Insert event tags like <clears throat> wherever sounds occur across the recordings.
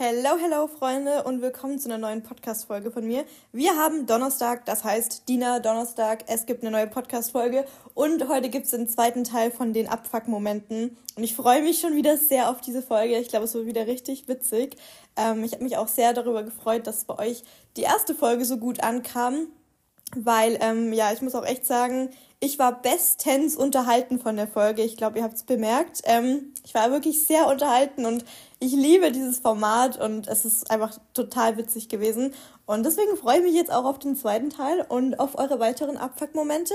Hello, hello, Freunde, und willkommen zu einer neuen Podcast-Folge von mir. Wir haben Donnerstag, das heißt Dina Donnerstag. Es gibt eine neue Podcast-Folge und heute gibt es den zweiten Teil von den Abfuck-Momenten. Und ich freue mich schon wieder sehr auf diese Folge. Ich glaube, es wird wieder richtig witzig. Ähm, ich habe mich auch sehr darüber gefreut, dass bei euch die erste Folge so gut ankam, weil, ähm, ja, ich muss auch echt sagen, ich war bestens unterhalten von der Folge. Ich glaube, ihr habt es bemerkt. Ähm, ich war wirklich sehr unterhalten und ich liebe dieses Format und es ist einfach total witzig gewesen. Und deswegen freue ich mich jetzt auch auf den zweiten Teil und auf eure weiteren Abfuck-Momente.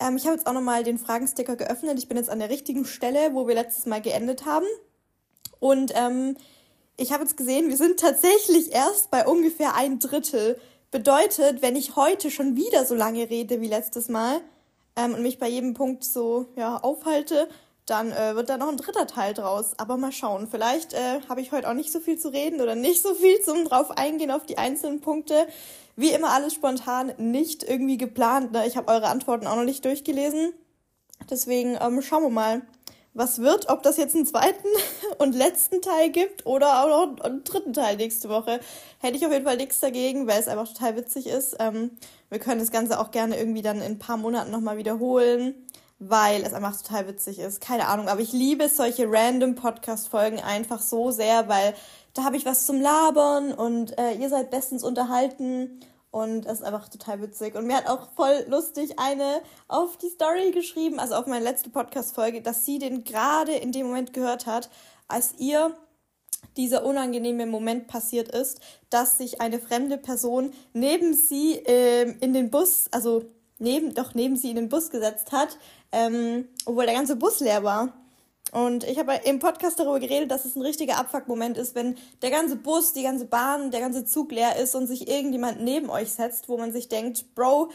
Ähm, ich habe jetzt auch nochmal den Fragensticker geöffnet. Ich bin jetzt an der richtigen Stelle, wo wir letztes Mal geendet haben. Und ähm, ich habe jetzt gesehen, wir sind tatsächlich erst bei ungefähr ein Drittel. Bedeutet, wenn ich heute schon wieder so lange rede wie letztes Mal, ähm, und mich bei jedem Punkt so ja, aufhalte, dann äh, wird da noch ein dritter Teil draus. Aber mal schauen. Vielleicht äh, habe ich heute auch nicht so viel zu reden oder nicht so viel zum drauf eingehen auf die einzelnen Punkte. Wie immer alles spontan, nicht irgendwie geplant. Ne? Ich habe eure Antworten auch noch nicht durchgelesen. Deswegen ähm, schauen wir mal, was wird, ob das jetzt einen zweiten <laughs> und letzten Teil gibt oder auch noch einen dritten Teil nächste Woche. Hätte ich auf jeden Fall nichts dagegen, weil es einfach total witzig ist. Ähm, wir können das Ganze auch gerne irgendwie dann in ein paar Monaten nochmal wiederholen, weil es einfach total witzig ist. Keine Ahnung, aber ich liebe solche random Podcast-Folgen einfach so sehr, weil da habe ich was zum Labern und äh, ihr seid bestens unterhalten und es ist einfach total witzig. Und mir hat auch voll lustig eine auf die Story geschrieben, also auf meine letzte Podcast-Folge, dass sie den gerade in dem Moment gehört hat, als ihr dieser unangenehme Moment passiert ist, dass sich eine fremde Person neben sie ähm, in den Bus, also neben, doch neben sie in den Bus gesetzt hat, ähm, obwohl der ganze Bus leer war. Und ich habe im Podcast darüber geredet, dass es ein richtiger Abfuck-Moment ist, wenn der ganze Bus, die ganze Bahn, der ganze Zug leer ist und sich irgendjemand neben euch setzt, wo man sich denkt, Bro,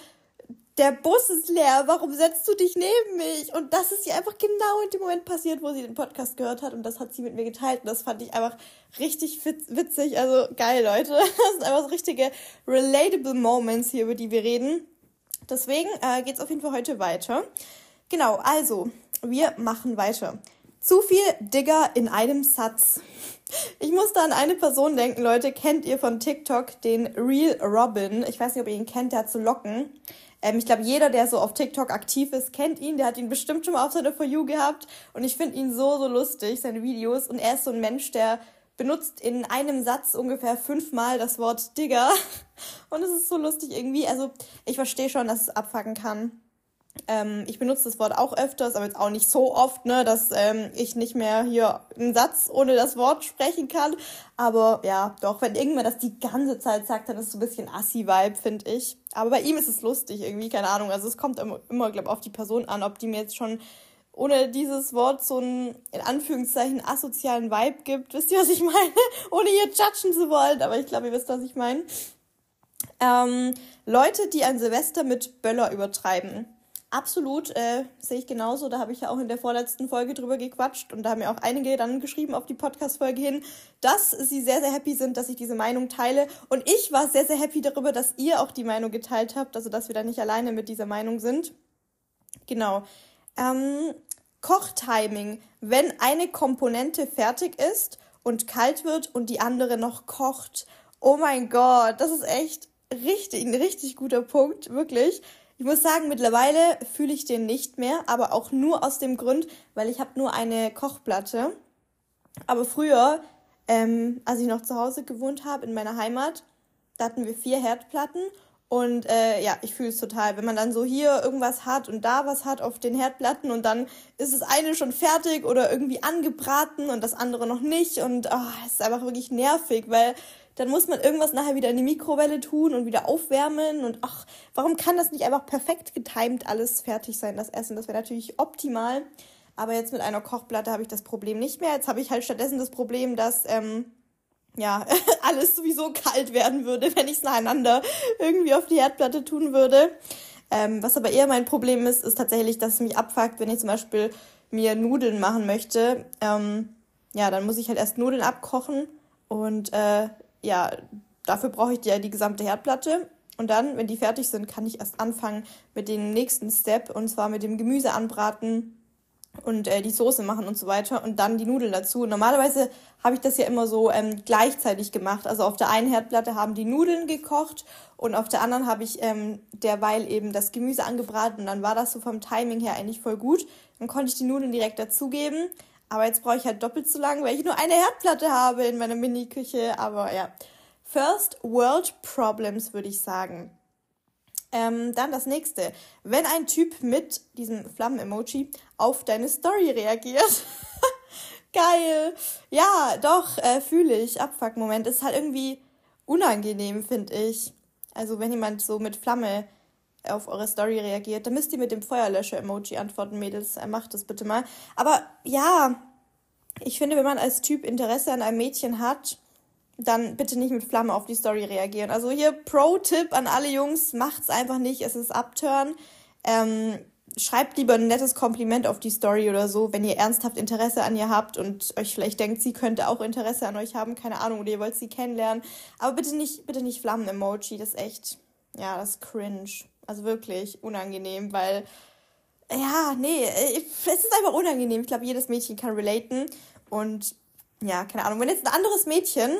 der Bus ist leer, warum setzt du dich neben mich? Und das ist ihr einfach genau in dem Moment passiert, wo sie den Podcast gehört hat und das hat sie mit mir geteilt und das fand ich einfach richtig witzig, also geil, Leute. <laughs> Das sind einfach so richtige relatable Moments hier, über die wir reden. Deswegen äh, geht's auf jeden Fall heute weiter. Genau, also, wir machen weiter. Zu viel Digger in einem Satz. Ich musste an eine Person denken, Leute. Kennt ihr von TikTok den Real Robin? Ich weiß nicht, ob ihr ihn kennt, der hat so Locken. Ähm, ich glaube, jeder, der so auf TikTok aktiv ist, kennt ihn. Der hat ihn bestimmt schon mal auf seiner For You gehabt. Und ich finde ihn so, so lustig, seine Videos. Und er ist so ein Mensch, der benutzt in einem Satz ungefähr fünfmal das Wort Digger. <laughs> Und es ist so lustig irgendwie. Also, ich verstehe schon, dass es abfacken kann. Ähm, ich benutze das Wort auch öfters, aber jetzt auch nicht so oft, ne, dass ähm, ich nicht mehr hier einen Satz ohne das Wort sprechen kann. Aber ja, doch, wenn irgendwer das die ganze Zeit sagt, dann ist es so ein bisschen Assi-Vibe, finde ich. Aber bei ihm ist es lustig irgendwie, keine Ahnung. Also es kommt immer, immer glaube auf die Person an, ob die mir jetzt schon ohne dieses Wort so einen, in Anführungszeichen, asozialen Vibe gibt. Wisst ihr, was ich meine? <laughs> ohne ihr judgen zu wollen, aber ich glaube, ihr wisst, was ich meine. Ähm, Leute, die ein Silvester mit Böller übertreiben. Absolut, äh, sehe ich genauso. Da habe ich ja auch in der vorletzten Folge drüber gequatscht und da haben ja auch einige dann geschrieben auf die Podcast-Folge hin, dass sie sehr, sehr happy sind, dass ich diese Meinung teile. Und ich war sehr, sehr happy darüber, dass ihr auch die Meinung geteilt habt, also dass wir da nicht alleine mit dieser Meinung sind. Genau. Ähm, Kochtiming. Wenn eine Komponente fertig ist und kalt wird und die andere noch kocht. Oh mein Gott, das ist echt richtig, ein richtig guter Punkt, wirklich ich muss sagen, mittlerweile fühle ich den nicht mehr, aber auch nur aus dem Grund, weil ich habe nur eine Kochplatte. Aber früher, ähm, als ich noch zu Hause gewohnt habe in meiner Heimat, da hatten wir vier Herdplatten und äh, ja, ich fühle es total, wenn man dann so hier irgendwas hat und da was hat auf den Herdplatten und dann ist das eine schon fertig oder irgendwie angebraten und das andere noch nicht und oh, es ist einfach wirklich nervig, weil dann muss man irgendwas nachher wieder in die Mikrowelle tun und wieder aufwärmen und ach, warum kann das nicht einfach perfekt getimt alles fertig sein, das Essen? Das wäre natürlich optimal. Aber jetzt mit einer Kochplatte habe ich das Problem nicht mehr. Jetzt habe ich halt stattdessen das Problem, dass ähm, ja <laughs> alles sowieso kalt werden würde, wenn ich es nacheinander irgendwie auf die Herdplatte tun würde. Ähm, was aber eher mein Problem ist, ist tatsächlich, dass es mich abfuckt, wenn ich zum Beispiel mir Nudeln machen möchte. Ähm, ja, dann muss ich halt erst Nudeln abkochen und äh, ja, dafür brauche ich ja die gesamte Herdplatte. Und dann, wenn die fertig sind, kann ich erst anfangen mit dem nächsten Step und zwar mit dem Gemüse anbraten und äh, die Soße machen und so weiter und dann die Nudeln dazu. Normalerweise habe ich das ja immer so ähm, gleichzeitig gemacht. Also auf der einen Herdplatte haben die Nudeln gekocht und auf der anderen habe ich ähm, derweil eben das Gemüse angebraten und dann war das so vom Timing her eigentlich voll gut. Dann konnte ich die Nudeln direkt dazugeben. Aber jetzt brauche ich halt doppelt so lang, weil ich nur eine Herdplatte habe in meiner Mini-Küche. Aber ja, First World Problems würde ich sagen. Ähm, dann das nächste. Wenn ein Typ mit diesem Flammen-Emoji auf deine Story reagiert. <laughs> Geil. Ja, doch, äh, fühle ich. Abfuck-Moment. Ist halt irgendwie unangenehm, finde ich. Also, wenn jemand so mit Flamme auf eure Story reagiert, dann müsst ihr mit dem Feuerlöscher-Emoji antworten, Mädels. Macht das bitte mal. Aber ja, ich finde, wenn man als Typ Interesse an einem Mädchen hat, dann bitte nicht mit Flamme auf die Story reagieren. Also hier Pro-Tipp an alle Jungs, macht's einfach nicht, es ist Upturn. Ähm, schreibt lieber ein nettes Kompliment auf die Story oder so, wenn ihr ernsthaft Interesse an ihr habt und euch vielleicht denkt, sie könnte auch Interesse an euch haben, keine Ahnung, oder ihr wollt sie kennenlernen. Aber bitte nicht, bitte nicht Flammen-Emoji, das ist echt, ja, das ist cringe. Also wirklich unangenehm, weil, ja, nee, es ist einfach unangenehm. Ich glaube, jedes Mädchen kann relaten und ja, keine Ahnung. Wenn jetzt ein anderes Mädchen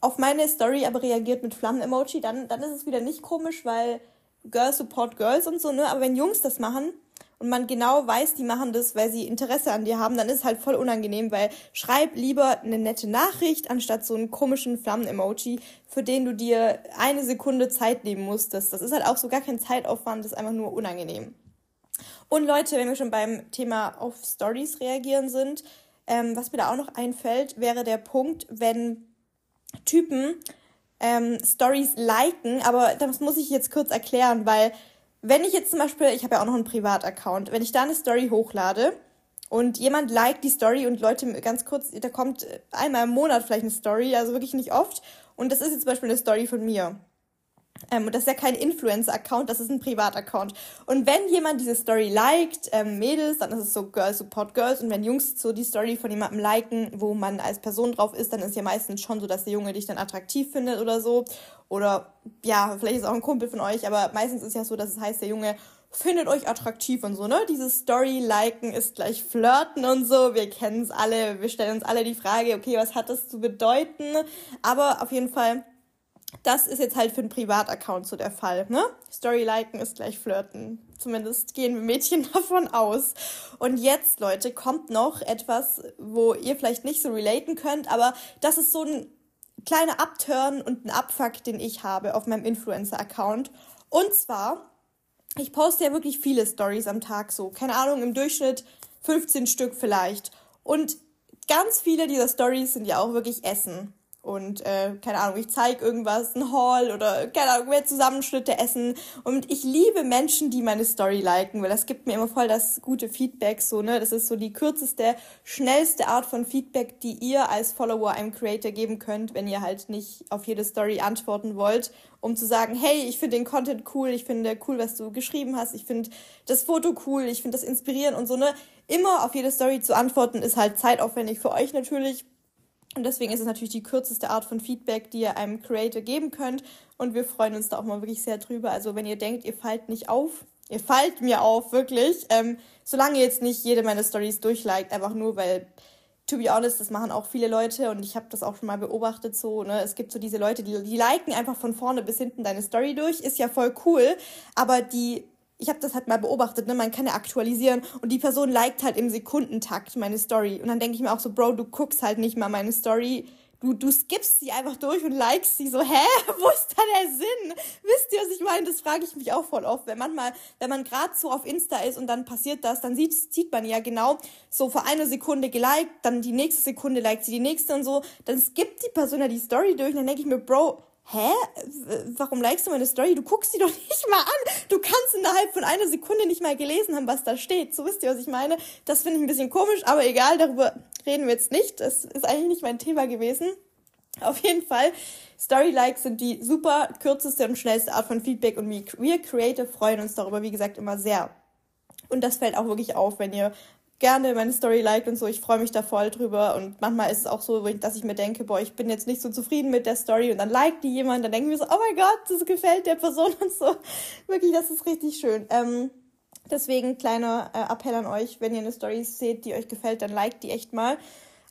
auf meine Story aber reagiert mit Flammen-Emoji, dann, dann ist es wieder nicht komisch, weil Girls support Girls und so, ne? Aber wenn Jungs das machen und man genau weiß, die machen das, weil sie Interesse an dir haben, dann ist es halt voll unangenehm, weil schreib lieber eine nette Nachricht, anstatt so einen komischen Flammen-Emoji, für den du dir eine Sekunde Zeit nehmen musstest. Das ist halt auch so gar kein Zeitaufwand, das ist einfach nur unangenehm. Und Leute, wenn wir schon beim Thema auf Stories reagieren sind, ähm, was mir da auch noch einfällt, wäre der Punkt, wenn Typen ähm, Stories liken, aber das muss ich jetzt kurz erklären, weil wenn ich jetzt zum Beispiel, ich habe ja auch noch einen Privataccount, wenn ich da eine Story hochlade und jemand liked die Story und Leute ganz kurz, da kommt einmal im Monat vielleicht eine Story, also wirklich nicht oft und das ist jetzt zum Beispiel eine Story von mir. Ähm, und das ist ja kein Influencer-Account, das ist ein Privataccount. Und wenn jemand diese Story liked, ähm, Mädels, dann ist es so Girls Support Girls. Und wenn Jungs so die Story von jemandem liken, wo man als Person drauf ist, dann ist ja meistens schon so, dass der Junge dich dann attraktiv findet oder so. Oder ja, vielleicht ist auch ein Kumpel von euch, aber meistens ist ja so, dass es heißt, der Junge findet euch attraktiv und so, ne? Dieses Story-Liken ist gleich Flirten und so. Wir kennen es alle. Wir stellen uns alle die Frage, okay, was hat das zu bedeuten? Aber auf jeden Fall das ist jetzt halt für einen Privataccount so der Fall. Ne? Story liken ist gleich flirten. Zumindest gehen wir Mädchen <laughs> davon aus. Und jetzt, Leute, kommt noch etwas, wo ihr vielleicht nicht so relaten könnt, aber das ist so ein kleiner Upturn und ein Abfuck, den ich habe auf meinem Influencer-Account. Und zwar, ich poste ja wirklich viele Stories am Tag, so, keine Ahnung, im Durchschnitt 15 Stück vielleicht. Und ganz viele dieser Stories sind ja auch wirklich Essen und äh, keine Ahnung, ich zeige irgendwas, ein Haul oder keine Ahnung, wir Zusammenschnitte essen und ich liebe Menschen, die meine Story liken, weil das gibt mir immer voll das gute Feedback so, ne? Das ist so die kürzeste, schnellste Art von Feedback, die ihr als Follower einem Creator geben könnt, wenn ihr halt nicht auf jede Story antworten wollt, um zu sagen, hey, ich finde den Content cool, ich finde cool, was du geschrieben hast, ich finde das Foto cool, ich finde das inspirierend und so, ne? Immer auf jede Story zu antworten ist halt zeitaufwendig für euch natürlich und deswegen ist es natürlich die kürzeste Art von Feedback, die ihr einem Creator geben könnt. Und wir freuen uns da auch mal wirklich sehr drüber. Also wenn ihr denkt, ihr fallt nicht auf, ihr fallt mir auf, wirklich. Ähm, solange ihr jetzt nicht jede meiner Stories durchliked, einfach nur, weil, to be honest, das machen auch viele Leute und ich habe das auch schon mal beobachtet so, ne? Es gibt so diese Leute, die, die liken einfach von vorne bis hinten deine Story durch, ist ja voll cool, aber die ich habe das halt mal beobachtet, ne? man kann ja aktualisieren und die Person liked halt im Sekundentakt meine Story. Und dann denke ich mir auch so, Bro, du guckst halt nicht mal meine Story. Du, du skippst sie einfach durch und likest sie so, <laughs> hä? Wo ist da der Sinn? Wisst ihr, was ich meine? Das frage ich mich auch voll oft. Wenn manchmal, wenn man gerade so auf Insta ist und dann passiert das, dann sieht, sieht man ja genau so vor einer Sekunde geliked, dann die nächste Sekunde liked sie die nächste und so. Dann skippt die Person ja die Story durch und dann denke ich mir, Bro, hä? Warum likest du meine Story? Du guckst sie doch <laughs> nicht mal an. Du kannst innerhalb von einer Sekunde nicht mal gelesen haben, was da steht. So wisst ihr, was ich meine? Das finde ich ein bisschen komisch, aber egal, darüber reden wir jetzt nicht. Das ist eigentlich nicht mein Thema gewesen. Auf jeden Fall, Story-Likes sind die super kürzeste und schnellste Art von Feedback und wir Creative freuen uns darüber, wie gesagt, immer sehr. Und das fällt auch wirklich auf, wenn ihr gerne meine Story liked und so. Ich freue mich da voll drüber. Und manchmal ist es auch so, dass ich mir denke, boah, ich bin jetzt nicht so zufrieden mit der Story und dann liked die jemand, dann denke ich mir so, oh mein Gott, das gefällt der Person <laughs> und so. Wirklich, das ist richtig schön. Ähm, Deswegen kleiner äh, Appell an euch, wenn ihr eine Story seht, die euch gefällt, dann liked die echt mal.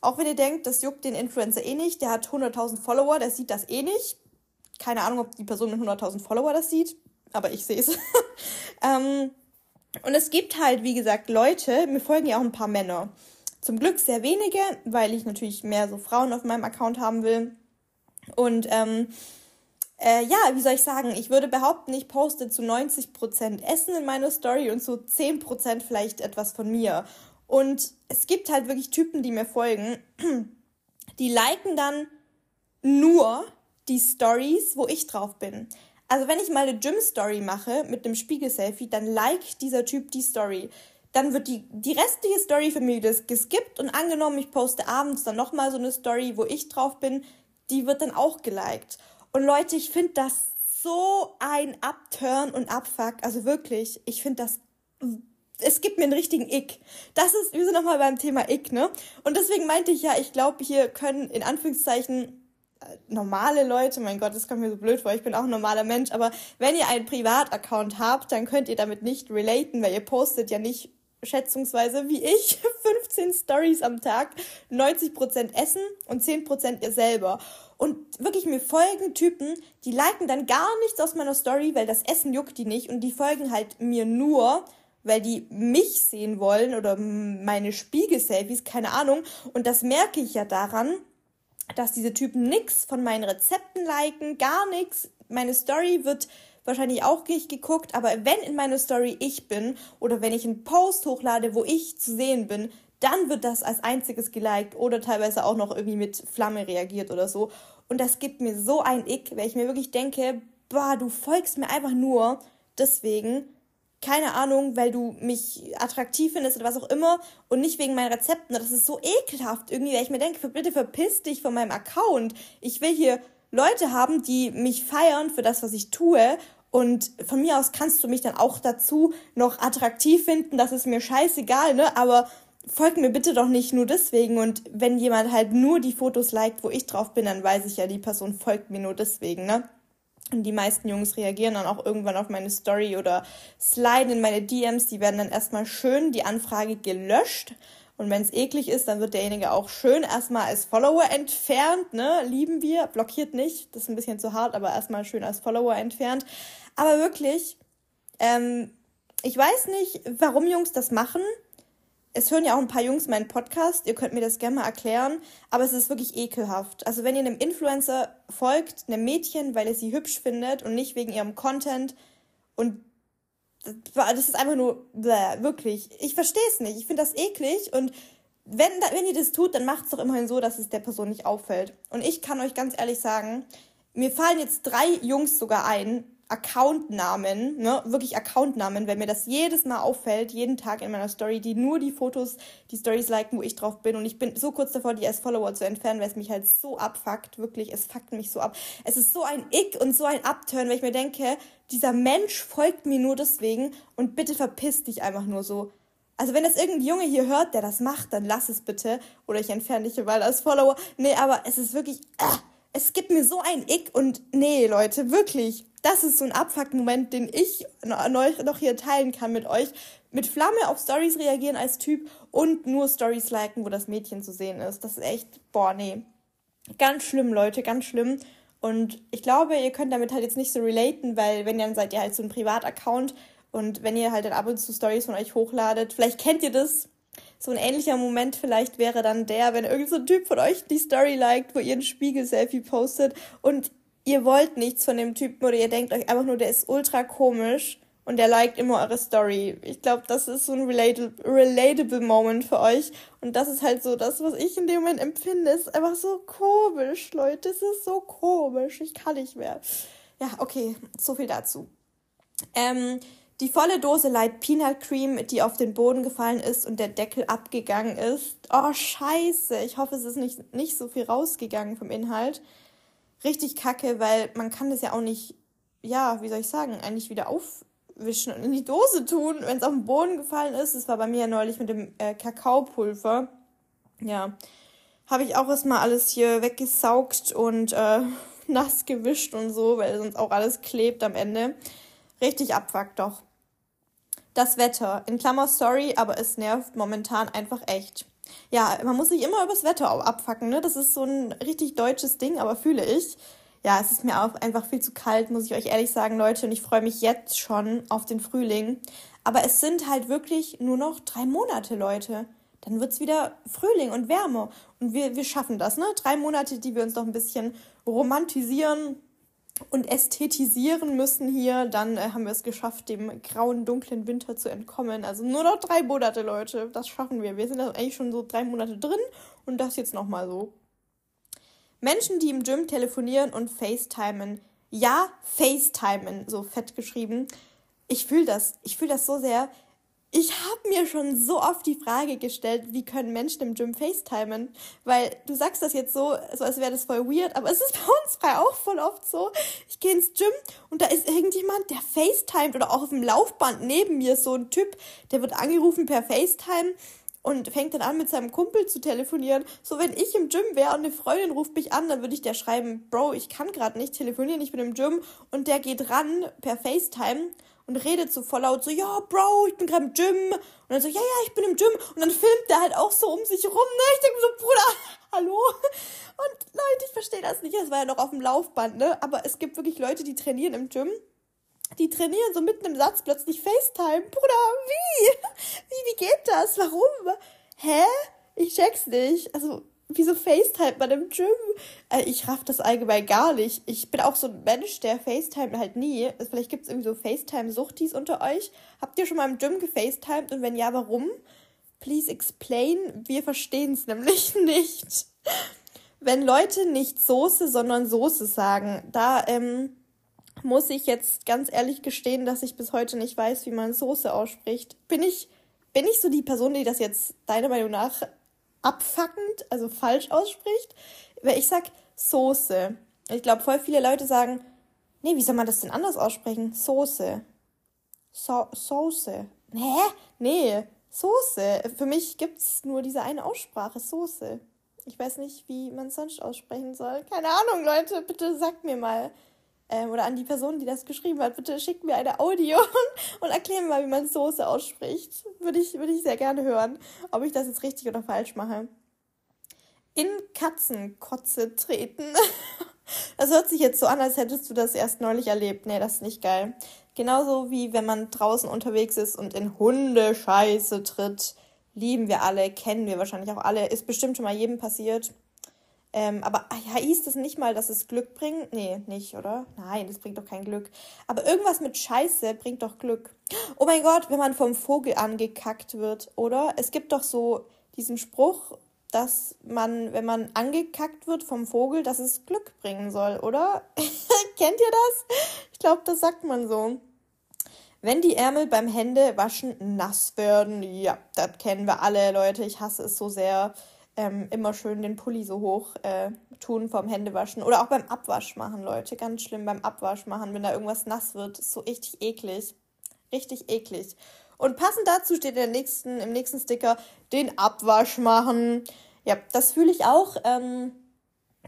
Auch wenn ihr denkt, das juckt den Influencer eh nicht, der hat 100.000 Follower, der sieht das eh nicht. Keine Ahnung, ob die Person mit 100.000 Follower das sieht, aber ich sehe es. <laughs> ähm, und es gibt halt, wie gesagt, Leute, mir folgen ja auch ein paar Männer. Zum Glück sehr wenige, weil ich natürlich mehr so Frauen auf meinem Account haben will. Und ähm, äh, ja, wie soll ich sagen, ich würde behaupten, ich poste zu 90% Essen in meiner Story und zu 10% vielleicht etwas von mir. Und es gibt halt wirklich Typen, die mir folgen, die liken dann nur die Stories, wo ich drauf bin. Also wenn ich mal eine Gym-Story mache mit einem Spiegel-Selfie, dann liked dieser Typ die Story. Dann wird die, die restliche Story für mich geskippt und angenommen, ich poste abends dann nochmal so eine Story, wo ich drauf bin, die wird dann auch geliked. Und Leute, ich finde das so ein Upturn und Abfuck. Also wirklich, ich finde das. Es gibt mir einen richtigen Ick. Das ist, wir sind nochmal beim Thema Ick, ne? Und deswegen meinte ich ja, ich glaube, hier können in Anführungszeichen normale Leute, mein Gott, das kommt mir so blöd vor, ich bin auch ein normaler Mensch, aber wenn ihr einen Privataccount habt, dann könnt ihr damit nicht relaten, weil ihr postet ja nicht schätzungsweise wie ich <laughs> 15 Stories am Tag, 90% Essen und 10% ihr selber. Und wirklich, mir folgen Typen, die liken dann gar nichts aus meiner Story, weil das Essen juckt die nicht und die folgen halt mir nur, weil die mich sehen wollen oder meine Spiegel-Selfies, keine Ahnung. Und das merke ich ja daran, dass diese Typen nichts von meinen Rezepten liken, gar nichts. Meine Story wird wahrscheinlich auch nicht geguckt, aber wenn in meiner Story ich bin oder wenn ich einen Post hochlade, wo ich zu sehen bin, dann wird das als einziges geliked oder teilweise auch noch irgendwie mit Flamme reagiert oder so. Und das gibt mir so ein Ick, weil ich mir wirklich denke, boah, du folgst mir einfach nur deswegen, keine Ahnung, weil du mich attraktiv findest oder was auch immer und nicht wegen meinen Rezepten. Das ist so ekelhaft irgendwie, weil ich mir denke, bitte verpiss dich von meinem Account. Ich will hier Leute haben, die mich feiern für das, was ich tue und von mir aus kannst du mich dann auch dazu noch attraktiv finden, das ist mir scheißegal, ne? Aber folgt mir bitte doch nicht nur deswegen. Und wenn jemand halt nur die Fotos liked, wo ich drauf bin, dann weiß ich ja, die Person folgt mir nur deswegen, ne? Und die meisten Jungs reagieren dann auch irgendwann auf meine Story oder sliden in meine DMs. Die werden dann erstmal schön die Anfrage gelöscht. Und wenn es eklig ist, dann wird derjenige auch schön erstmal als Follower entfernt, ne? Lieben wir, blockiert nicht. Das ist ein bisschen zu hart, aber erstmal schön als Follower entfernt. Aber wirklich, ähm, ich weiß nicht, warum Jungs das machen es hören ja auch ein paar Jungs meinen Podcast, ihr könnt mir das gerne mal erklären, aber es ist wirklich ekelhaft. Also wenn ihr einem Influencer folgt, einem Mädchen, weil ihr sie hübsch findet und nicht wegen ihrem Content und das ist einfach nur, bläh, wirklich. Ich verstehe es nicht. Ich finde das eklig und wenn, wenn ihr das tut, dann macht es doch immerhin so, dass es der Person nicht auffällt. Und ich kann euch ganz ehrlich sagen, mir fallen jetzt drei Jungs sogar ein, Accountnamen, ne, wirklich Accountnamen, wenn mir das jedes Mal auffällt, jeden Tag in meiner Story, die nur die Fotos, die Stories liken, wo ich drauf bin und ich bin so kurz davor, die als Follower zu entfernen, weil es mich halt so abfuckt, wirklich, es fuckt mich so ab. Es ist so ein Ick und so ein Upturn, weil ich mir denke, dieser Mensch folgt mir nur deswegen und bitte verpiss dich einfach nur so. Also wenn das irgendein Junge hier hört, der das macht, dann lass es bitte oder ich entferne dich mal als Follower. Nee, aber es ist wirklich, äh, es gibt mir so ein Ick und nee, Leute, wirklich das ist so ein Abfuck-Moment, den ich noch hier teilen kann mit euch. Mit Flamme auf Stories reagieren als Typ und nur Stories liken, wo das Mädchen zu sehen ist. Das ist echt, boah, nee. Ganz schlimm, Leute, ganz schlimm. Und ich glaube, ihr könnt damit halt jetzt nicht so relaten, weil wenn dann seid ihr halt so ein Privataccount und wenn ihr halt dann ab und zu Stories von euch hochladet, vielleicht kennt ihr das. So ein ähnlicher Moment vielleicht wäre dann der, wenn irgendein so Typ von euch die Story liked, wo ihr ein Spiegel-Selfie postet und ihr wollt nichts von dem Typen oder ihr denkt euch einfach nur, der ist ultra komisch und der liked immer eure Story. Ich glaube, das ist so ein relatable, relatable Moment für euch. Und das ist halt so das, was ich in dem Moment empfinde. Ist einfach so komisch, Leute. Es ist so komisch. Ich kann nicht mehr. Ja, okay, so viel dazu. Ähm, die volle Dose Light Peanut Cream, die auf den Boden gefallen ist und der Deckel abgegangen ist. Oh, scheiße. Ich hoffe, es ist nicht, nicht so viel rausgegangen vom Inhalt richtig kacke, weil man kann das ja auch nicht, ja, wie soll ich sagen, eigentlich wieder aufwischen und in die Dose tun, wenn es auf den Boden gefallen ist. Das war bei mir ja neulich mit dem äh, Kakaopulver. Ja, habe ich auch erstmal alles hier weggesaugt und äh, <laughs> nass gewischt und so, weil sonst auch alles klebt am Ende. Richtig abfuckt doch. Das Wetter. In Klammer sorry, aber es nervt momentan einfach echt. Ja, man muss sich immer übers Wetter abfacken, ne? Das ist so ein richtig deutsches Ding, aber fühle ich. Ja, es ist mir auch einfach viel zu kalt, muss ich euch ehrlich sagen, Leute. Und ich freue mich jetzt schon auf den Frühling. Aber es sind halt wirklich nur noch drei Monate, Leute. Dann wird's wieder Frühling und Wärme. Und wir, wir schaffen das, ne? Drei Monate, die wir uns noch ein bisschen romantisieren und ästhetisieren müssen hier. Dann äh, haben wir es geschafft, dem grauen, dunklen Winter zu entkommen. Also nur noch drei Monate, Leute. Das schaffen wir. Wir sind eigentlich schon so drei Monate drin und das jetzt nochmal so. Menschen, die im Gym telefonieren und FaceTimen. Ja, FaceTimen, so fett geschrieben. Ich fühle das. Ich fühle das so sehr. Ich habe mir schon so oft die Frage gestellt, wie können Menschen im Gym FaceTimen? Weil du sagst das jetzt so, so als wäre das voll weird, aber es ist <laughs> bei uns frei auch voll oft so. Ich gehe ins Gym und da ist irgendjemand, der FaceTimet oder auch auf dem Laufband neben mir so ein Typ, der wird angerufen per FaceTime und fängt dann an, mit seinem Kumpel zu telefonieren. So, wenn ich im Gym wäre und eine Freundin ruft mich an, dann würde ich der schreiben, Bro, ich kann gerade nicht telefonieren, ich bin im Gym. Und der geht ran per FaceTime und redet so voll laut so, ja, Bro, ich bin gerade im Gym. Und dann so, ja, ja, ich bin im Gym. Und dann filmt der halt auch so um sich rum, ne? Ich denke so, Bruder, <laughs> hallo? Und Leute, ich verstehe das nicht. Das war ja noch auf dem Laufband, ne? Aber es gibt wirklich Leute, die trainieren im Gym die trainieren so mitten im Satz plötzlich FaceTime. Bruder, wie? <laughs> Wie, wie geht das? Warum? Hä? Ich check's nicht. Also, wieso FaceTime man im Gym? Äh, ich raff das allgemein gar nicht. Ich bin auch so ein Mensch, der FaceTime halt nie. Also vielleicht gibt's irgendwie so FaceTime-Suchtis unter euch. Habt ihr schon mal im Gym gefacetimed? Und wenn ja, warum? Please explain. Wir verstehen's nämlich <laughs> nicht. Wenn Leute nicht Soße, sondern Soße sagen, da, ähm, muss ich jetzt ganz ehrlich gestehen, dass ich bis heute nicht weiß, wie man Soße ausspricht. Bin ich, bin ich so die Person, die das jetzt deiner Meinung nach abfuckend, also falsch ausspricht? Weil ich sag Soße. Ich glaube, voll viele Leute sagen, nee, wie soll man das denn anders aussprechen? Soße. So Soße. Hä? Nee, Soße. Für mich gibt's nur diese eine Aussprache, Soße. Ich weiß nicht, wie man sonst aussprechen soll. Keine Ahnung, Leute, bitte sagt mir mal ähm, oder an die Person, die das geschrieben hat, bitte schickt mir eine Audio <laughs> und, erklär mir mal, wie man Soße ausspricht. Würde ich, würde ich sehr gerne hören, ob ich das jetzt richtig oder falsch mache. In Katzenkotze treten. <laughs> Das hört sich jetzt so an, als hättest du das erst neulich erlebt. Nee, das ist nicht geil. Genauso wie wenn man draußen unterwegs ist und in Hundescheiße tritt. Lieben wir alle, kennen wir wahrscheinlich auch alle. Ist bestimmt schon mal jedem passiert. Ähm, aber ja, hieß das nicht mal, dass es Glück bringt? Nee, nicht, oder? Nein, das bringt doch kein Glück. Aber irgendwas mit Scheiße bringt doch Glück. Oh mein Gott, wenn man vom Vogel angekackt wird, oder? Es gibt doch so diesen Spruch, dass man, wenn man angekackt wird vom Vogel, dass es Glück bringen soll, oder? <laughs> Kennt ihr das? Ich glaube, das sagt man so. Wenn die Ärmel beim Händewaschen nass werden, ja, das kennen wir alle, Leute. Ich hasse es so sehr ähm, immer schön den Pulli so hoch äh, tun vom Händewaschen. Oder auch beim Abwasch machen, Leute. Ganz schlimm beim Abwasch machen, wenn da irgendwas nass wird. Ist so richtig eklig. Richtig eklig. Und passend dazu steht der nächsten, im nächsten Sticker den Abwasch machen. Ja, das fühle ich auch. Ähm,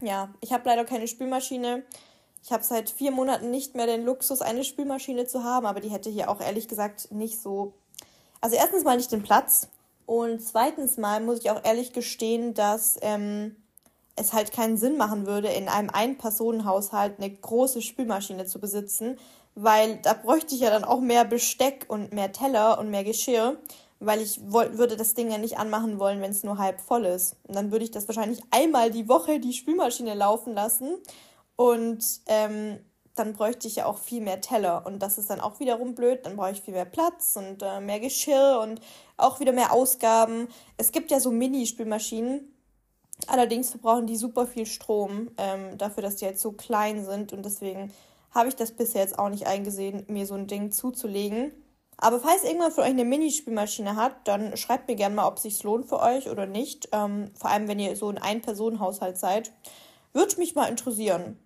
ja, ich habe leider keine Spülmaschine. Ich habe seit vier Monaten nicht mehr den Luxus, eine Spülmaschine zu haben, aber die hätte hier auch ehrlich gesagt nicht so. Also erstens mal nicht den Platz. Und zweitens mal muss ich auch ehrlich gestehen, dass ähm, es halt keinen Sinn machen würde, in einem Ein-Personen-Haushalt eine große Spülmaschine zu besitzen, weil da bräuchte ich ja dann auch mehr Besteck und mehr Teller und mehr Geschirr, weil ich würde das Ding ja nicht anmachen wollen, wenn es nur halb voll ist. Und dann würde ich das wahrscheinlich einmal die Woche die Spülmaschine laufen lassen und ähm, dann bräuchte ich ja auch viel mehr Teller und das ist dann auch wiederum blöd. Dann brauche ich viel mehr Platz und äh, mehr Geschirr und auch wieder mehr Ausgaben. Es gibt ja so Mini-Spülmaschinen. Allerdings verbrauchen die super viel Strom ähm, dafür, dass die halt so klein sind und deswegen habe ich das bisher jetzt auch nicht eingesehen, mir so ein Ding zuzulegen. Aber falls irgendwann von euch eine Minispülmaschine hat, dann schreibt mir gerne mal, ob es sich lohnt für euch oder nicht. Ähm, vor allem, wenn ihr so ein Ein-Personen-Haushalt seid. Würde mich mal interessieren.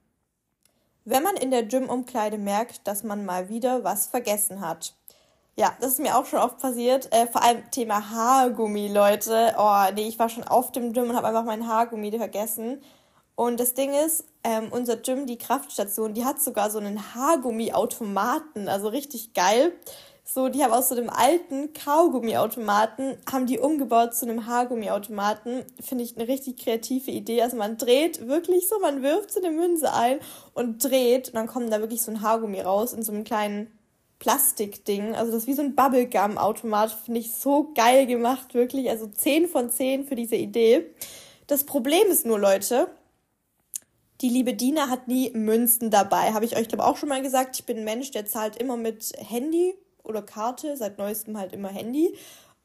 Wenn man in der Gym-Umkleide merkt, dass man mal wieder was vergessen hat. Ja, das ist mir auch schon oft passiert. Äh, vor allem Thema Haargummi, Leute. Oh, nee, ich war schon auf dem Gym und habe einfach mein Haargummi vergessen. Und das Ding ist, ähm, unser Gym, die Kraftstation, die hat sogar so einen Haargummi-Automaten. Also richtig geil. So, die haben aus so einem alten Kaugummiautomaten, haben die umgebaut zu einem Haargummiautomaten. Finde ich eine richtig kreative Idee. Also man dreht wirklich so, man wirft so eine Münze ein und dreht und dann kommt da wirklich so ein Haargummi raus in so einem kleinen Plastikding. Also das ist wie so ein Bubblegum-Automat. Finde ich so geil gemacht, wirklich. Also 10 von 10 für diese Idee. Das Problem ist nur, Leute, die liebe Dina hat nie Münzen dabei. Habe ich euch, glaube auch schon mal gesagt. Ich bin ein Mensch, der zahlt immer mit Handy oder Karte, seit neuestem halt immer Handy.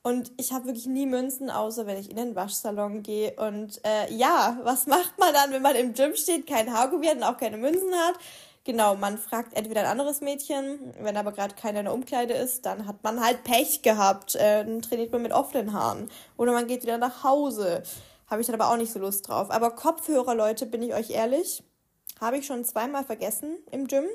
Und ich habe wirklich nie Münzen, außer wenn ich in den Waschsalon gehe. Und äh, ja, was macht man dann, wenn man im Gym steht, kein Haargummi hat und auch keine Münzen hat? Genau, man fragt entweder ein anderes Mädchen, wenn aber gerade keiner in der Umkleide ist, dann hat man halt Pech gehabt. Äh, dann trainiert man mit offenen Haaren. Oder man geht wieder nach Hause. Habe ich dann aber auch nicht so Lust drauf. Aber Kopfhörer, Leute, bin ich euch ehrlich, habe ich schon zweimal vergessen im Gym.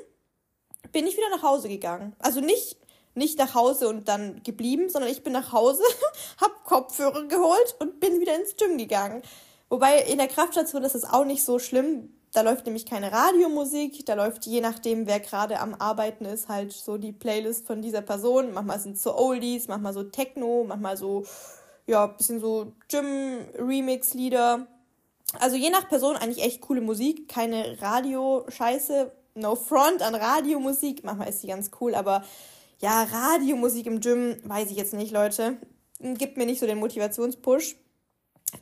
Bin ich wieder nach Hause gegangen. Also nicht nicht nach Hause und dann geblieben, sondern ich bin nach Hause, <laughs> hab Kopfhörer geholt und bin wieder ins Gym gegangen. Wobei in der Kraftstation ist es auch nicht so schlimm. Da läuft nämlich keine Radiomusik, da läuft je nachdem, wer gerade am Arbeiten ist, halt so die Playlist von dieser Person. Manchmal sind es so Oldies, manchmal so Techno, manchmal so, ja, bisschen so Gym-Remix-Lieder. Also je nach Person eigentlich echt coole Musik, keine Radio-Scheiße, no front an Radiomusik. Manchmal ist die ganz cool, aber ja, Radiomusik im Gym, weiß ich jetzt nicht, Leute. Gibt mir nicht so den Motivationspush.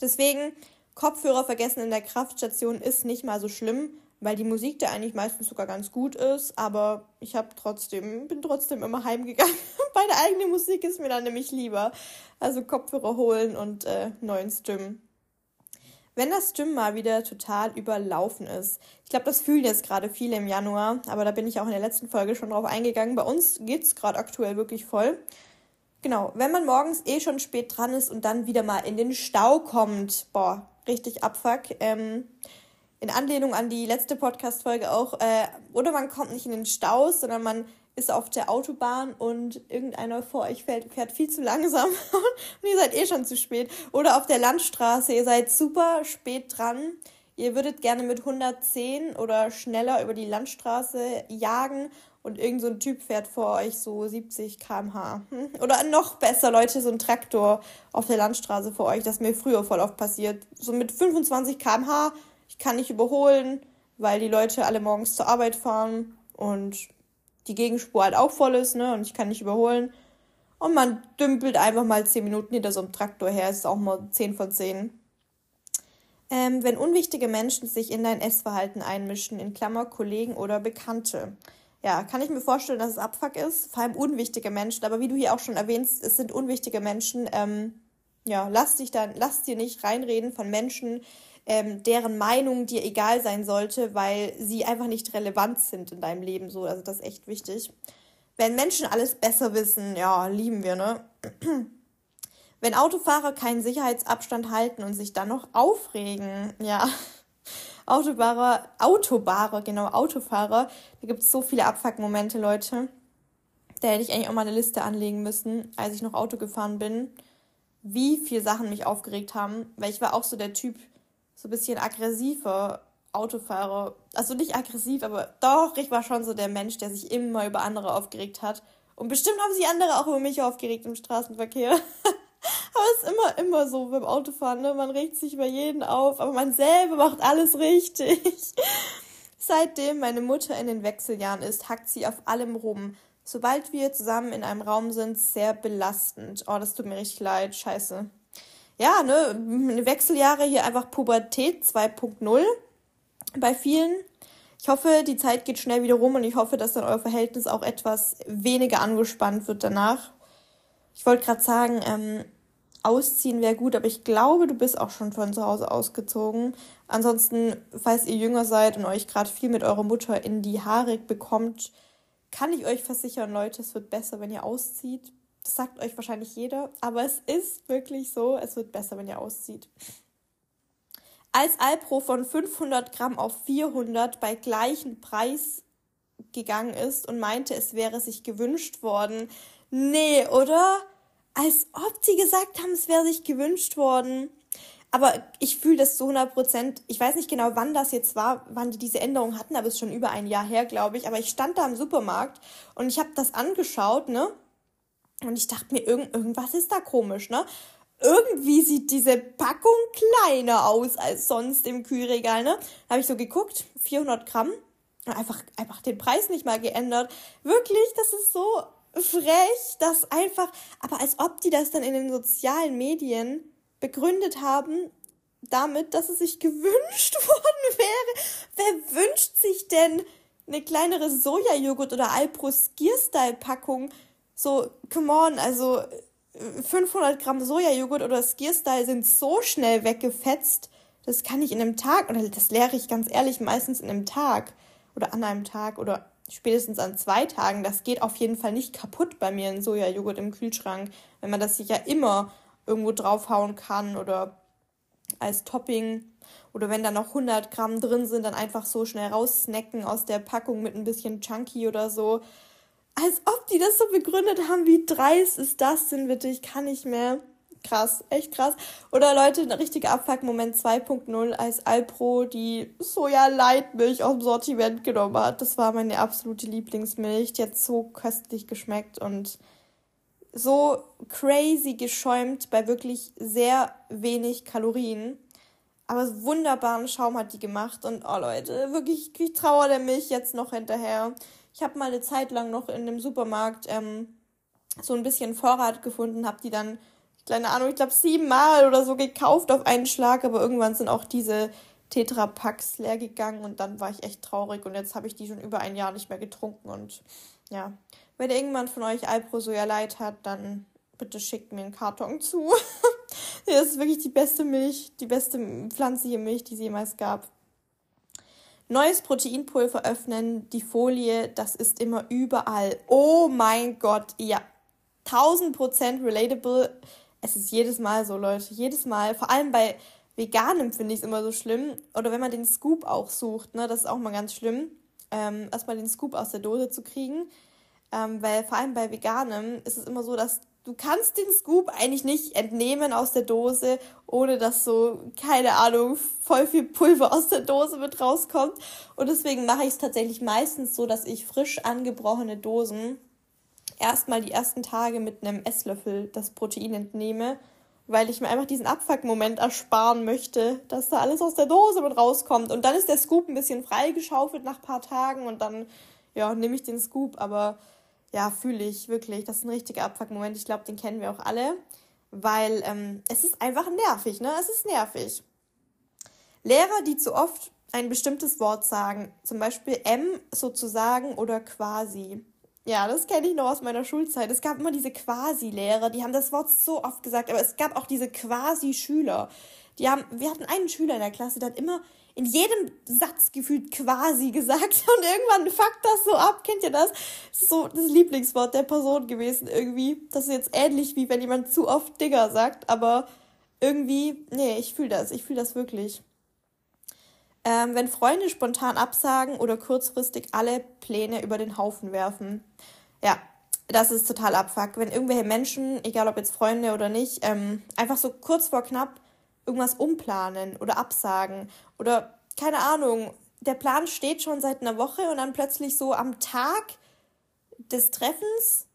Deswegen, Kopfhörer vergessen in der Kraftstation ist nicht mal so schlimm, weil die Musik da eigentlich meistens sogar ganz gut ist, aber ich habe trotzdem, bin trotzdem immer heimgegangen. <laughs> Meine eigene Musik ist mir dann nämlich lieber. Also Kopfhörer holen und äh, neuen Stimmen wenn das Gym mal wieder total überlaufen ist. Ich glaube, das fühlen jetzt gerade viele im Januar, aber da bin ich auch in der letzten Folge schon drauf eingegangen. Bei uns geht es gerade aktuell wirklich voll. Genau, wenn man morgens eh schon spät dran ist und dann wieder mal in den Stau kommt, boah, richtig Abfuck. Ähm, in Anlehnung an die letzte Podcast-Folge auch, äh, oder man kommt nicht in den Stau, sondern man ist auf der Autobahn und irgendeiner vor euch fährt, fährt viel zu langsam <laughs> und ihr seid eh schon zu spät. Oder auf der Landstraße, ihr seid super spät dran. Ihr würdet gerne mit 110 oder schneller über die Landstraße jagen und irgend so ein Typ fährt vor euch so 70 km/h. Hm? Oder noch besser, Leute, so ein Traktor auf der Landstraße vor euch, das mir früher voll oft passiert. So mit 25 km/h, ich kann nicht überholen, weil die Leute alle morgens zur Arbeit fahren und die Gegenspur halt auch voll ist, ne, und ich kann nicht überholen. Und man dümpelt einfach mal 10 Minuten hinter so einem Traktor her, ist auch mal 10 von 10. Ähm, wenn unwichtige Menschen sich in dein Essverhalten einmischen, in Klammer Kollegen oder Bekannte. Ja, kann ich mir vorstellen, dass es Abfuck ist, vor allem unwichtige Menschen, aber wie du hier auch schon erwähnst, es sind unwichtige Menschen. Ähm, ja, lass dich dann, lass dir nicht reinreden von Menschen, ähm, deren Meinung dir egal sein sollte, weil sie einfach nicht relevant sind in deinem Leben. So, also das ist echt wichtig. Wenn Menschen alles besser wissen, ja, lieben wir, ne? <clears throat> Wenn Autofahrer keinen Sicherheitsabstand halten und sich dann noch aufregen, ja. <laughs> Autofahrer, Autofahrer, genau, Autofahrer, da gibt es so viele Abfuckmomente, Leute. Da hätte ich eigentlich auch mal eine Liste anlegen müssen, als ich noch Auto gefahren bin, wie viele Sachen mich aufgeregt haben, weil ich war auch so der Typ, so ein bisschen aggressiver Autofahrer. Also nicht aggressiv, aber doch, ich war schon so der Mensch, der sich immer über andere aufgeregt hat. Und bestimmt haben sich andere auch über mich aufgeregt im Straßenverkehr. <laughs> aber es ist immer, immer so beim Autofahren, ne? Man regt sich über jeden auf, aber man selber macht alles richtig. <laughs> Seitdem meine Mutter in den Wechseljahren ist, hackt sie auf allem rum. Sobald wir zusammen in einem Raum sind, sehr belastend. Oh, das tut mir richtig leid. Scheiße ja, ne, Wechseljahre hier einfach Pubertät 2.0 bei vielen. Ich hoffe, die Zeit geht schnell wieder rum und ich hoffe, dass dann euer Verhältnis auch etwas weniger angespannt wird danach. Ich wollte gerade sagen, ähm, ausziehen wäre gut, aber ich glaube, du bist auch schon von zu Hause ausgezogen. Ansonsten, falls ihr jünger seid und euch gerade viel mit eurer Mutter in die Haare bekommt, kann ich euch versichern, Leute, es wird besser, wenn ihr auszieht. Das sagt euch wahrscheinlich jeder, aber es ist wirklich so, es wird besser, wenn ihr auszieht. Als Alpro von 500 Gramm auf 400 bei gleichem Preis gegangen ist und meinte, es wäre sich gewünscht worden. Nee, oder? Als ob die gesagt haben, es wäre sich gewünscht worden. Aber ich fühle das zu 100 Prozent. Ich weiß nicht genau, wann das jetzt war, wann die diese Änderung hatten, aber es ist schon über ein Jahr her, glaube ich. Aber ich stand da im Supermarkt und ich habe das angeschaut, ne? Und ich dachte mir, irgend, irgendwas ist da komisch, ne? Irgendwie sieht diese Packung kleiner aus als sonst im Kühlregal, ne? Da habe ich so geguckt, 400 Gramm, einfach, einfach den Preis nicht mal geändert. Wirklich, das ist so frech, dass einfach, aber als ob die das dann in den sozialen Medien begründet haben, damit, dass es sich gewünscht <laughs> worden wäre. Wer wünscht sich denn eine kleinere Sojajoghurt oder Alpro Skier-Style Packung? So, come on, also 500 Gramm Sojajoghurt oder Skier-Style sind so schnell weggefetzt. Das kann ich in einem Tag, oder das leere ich ganz ehrlich meistens in einem Tag oder an einem Tag oder spätestens an zwei Tagen. Das geht auf jeden Fall nicht kaputt bei mir, ein Sojajoghurt im Kühlschrank, wenn man das sich ja immer irgendwo draufhauen kann oder als Topping. Oder wenn da noch 100 Gramm drin sind, dann einfach so schnell raussnacken aus der Packung mit ein bisschen Chunky oder so. Als ob die das so begründet haben, wie dreist ist das denn bitte? Ich kann nicht mehr. Krass, echt krass. Oder Leute, ein richtiger Abfuck-Moment 2.0, als Alpro die Soja-Leitmilch aus dem Sortiment genommen hat. Das war meine absolute Lieblingsmilch. Die hat so köstlich geschmeckt und so crazy geschäumt bei wirklich sehr wenig Kalorien. Aber wunderbaren Schaum hat die gemacht und oh Leute, wirklich, ich trauere der Milch jetzt noch hinterher. Ich habe mal eine Zeit lang noch in dem Supermarkt ähm, so ein bisschen Vorrat gefunden, habe die dann, keine Ahnung, ich glaube siebenmal oder so gekauft auf einen Schlag, aber irgendwann sind auch diese Tetra-Packs leer gegangen und dann war ich echt traurig und jetzt habe ich die schon über ein Jahr nicht mehr getrunken und ja, wenn irgendjemand von euch Alpro Soja Light hat, dann bitte schickt mir einen Karton zu. <laughs> das ist wirklich die beste Milch, die beste pflanzliche Milch, die es jemals gab. Neues Proteinpulver öffnen, die Folie, das ist immer überall. Oh mein Gott, ja. 1000% relatable. Es ist jedes Mal so, Leute. Jedes Mal. Vor allem bei Veganem finde ich es immer so schlimm. Oder wenn man den Scoop auch sucht, ne, das ist auch mal ganz schlimm. Ähm, erstmal den Scoop aus der Dose zu kriegen. Ähm, weil vor allem bei Veganem ist es immer so, dass du kannst den Scoop eigentlich nicht entnehmen aus der Dose, ohne dass so, keine Ahnung, voll viel Pulver aus der Dose mit rauskommt. Und deswegen mache ich es tatsächlich meistens so, dass ich frisch angebrochene Dosen erstmal die ersten Tage mit einem Esslöffel das Protein entnehme, weil ich mir einfach diesen Abfuck-Moment ersparen möchte, dass da alles aus der Dose mit rauskommt. Und dann ist der Scoop ein bisschen freigeschaufelt nach ein paar Tagen und dann, ja, nehme ich den Scoop, aber ja, fühle ich wirklich. Das ist ein richtiger Abfuck-Moment. Ich glaube, den kennen wir auch alle, weil ähm, es ist einfach nervig, ne? Es ist nervig. Lehrer, die zu oft ein bestimmtes Wort sagen, zum Beispiel M sozusagen oder quasi. Ja, das kenne ich noch aus meiner Schulzeit. Es gab immer diese Quasi-Lehrer, die haben das Wort so oft gesagt, aber es gab auch diese Quasi-Schüler. Die haben, wir hatten einen Schüler in der Klasse, der hat immer in jedem Satz gefühlt quasi <laughs> gesagt und irgendwann fuckt das so ab. Kennt ihr das? Das ist so das Lieblingswort der Person gewesen irgendwie. Das ist jetzt ähnlich wie wenn jemand zu oft Digger sagt, aber irgendwie, nee, ich fühle das. Ich fühle das wirklich. Ähm, wenn Freunde spontan absagen oder kurzfristig alle Pläne über den Haufen werfen. Ja, das ist total abfuck. Wenn irgendwelche Menschen, egal ob jetzt Freunde oder nicht, ähm, einfach so kurz vor knapp irgendwas umplanen oder absagen oder keine Ahnung, der Plan steht schon seit einer Woche und dann plötzlich so am Tag des Treffens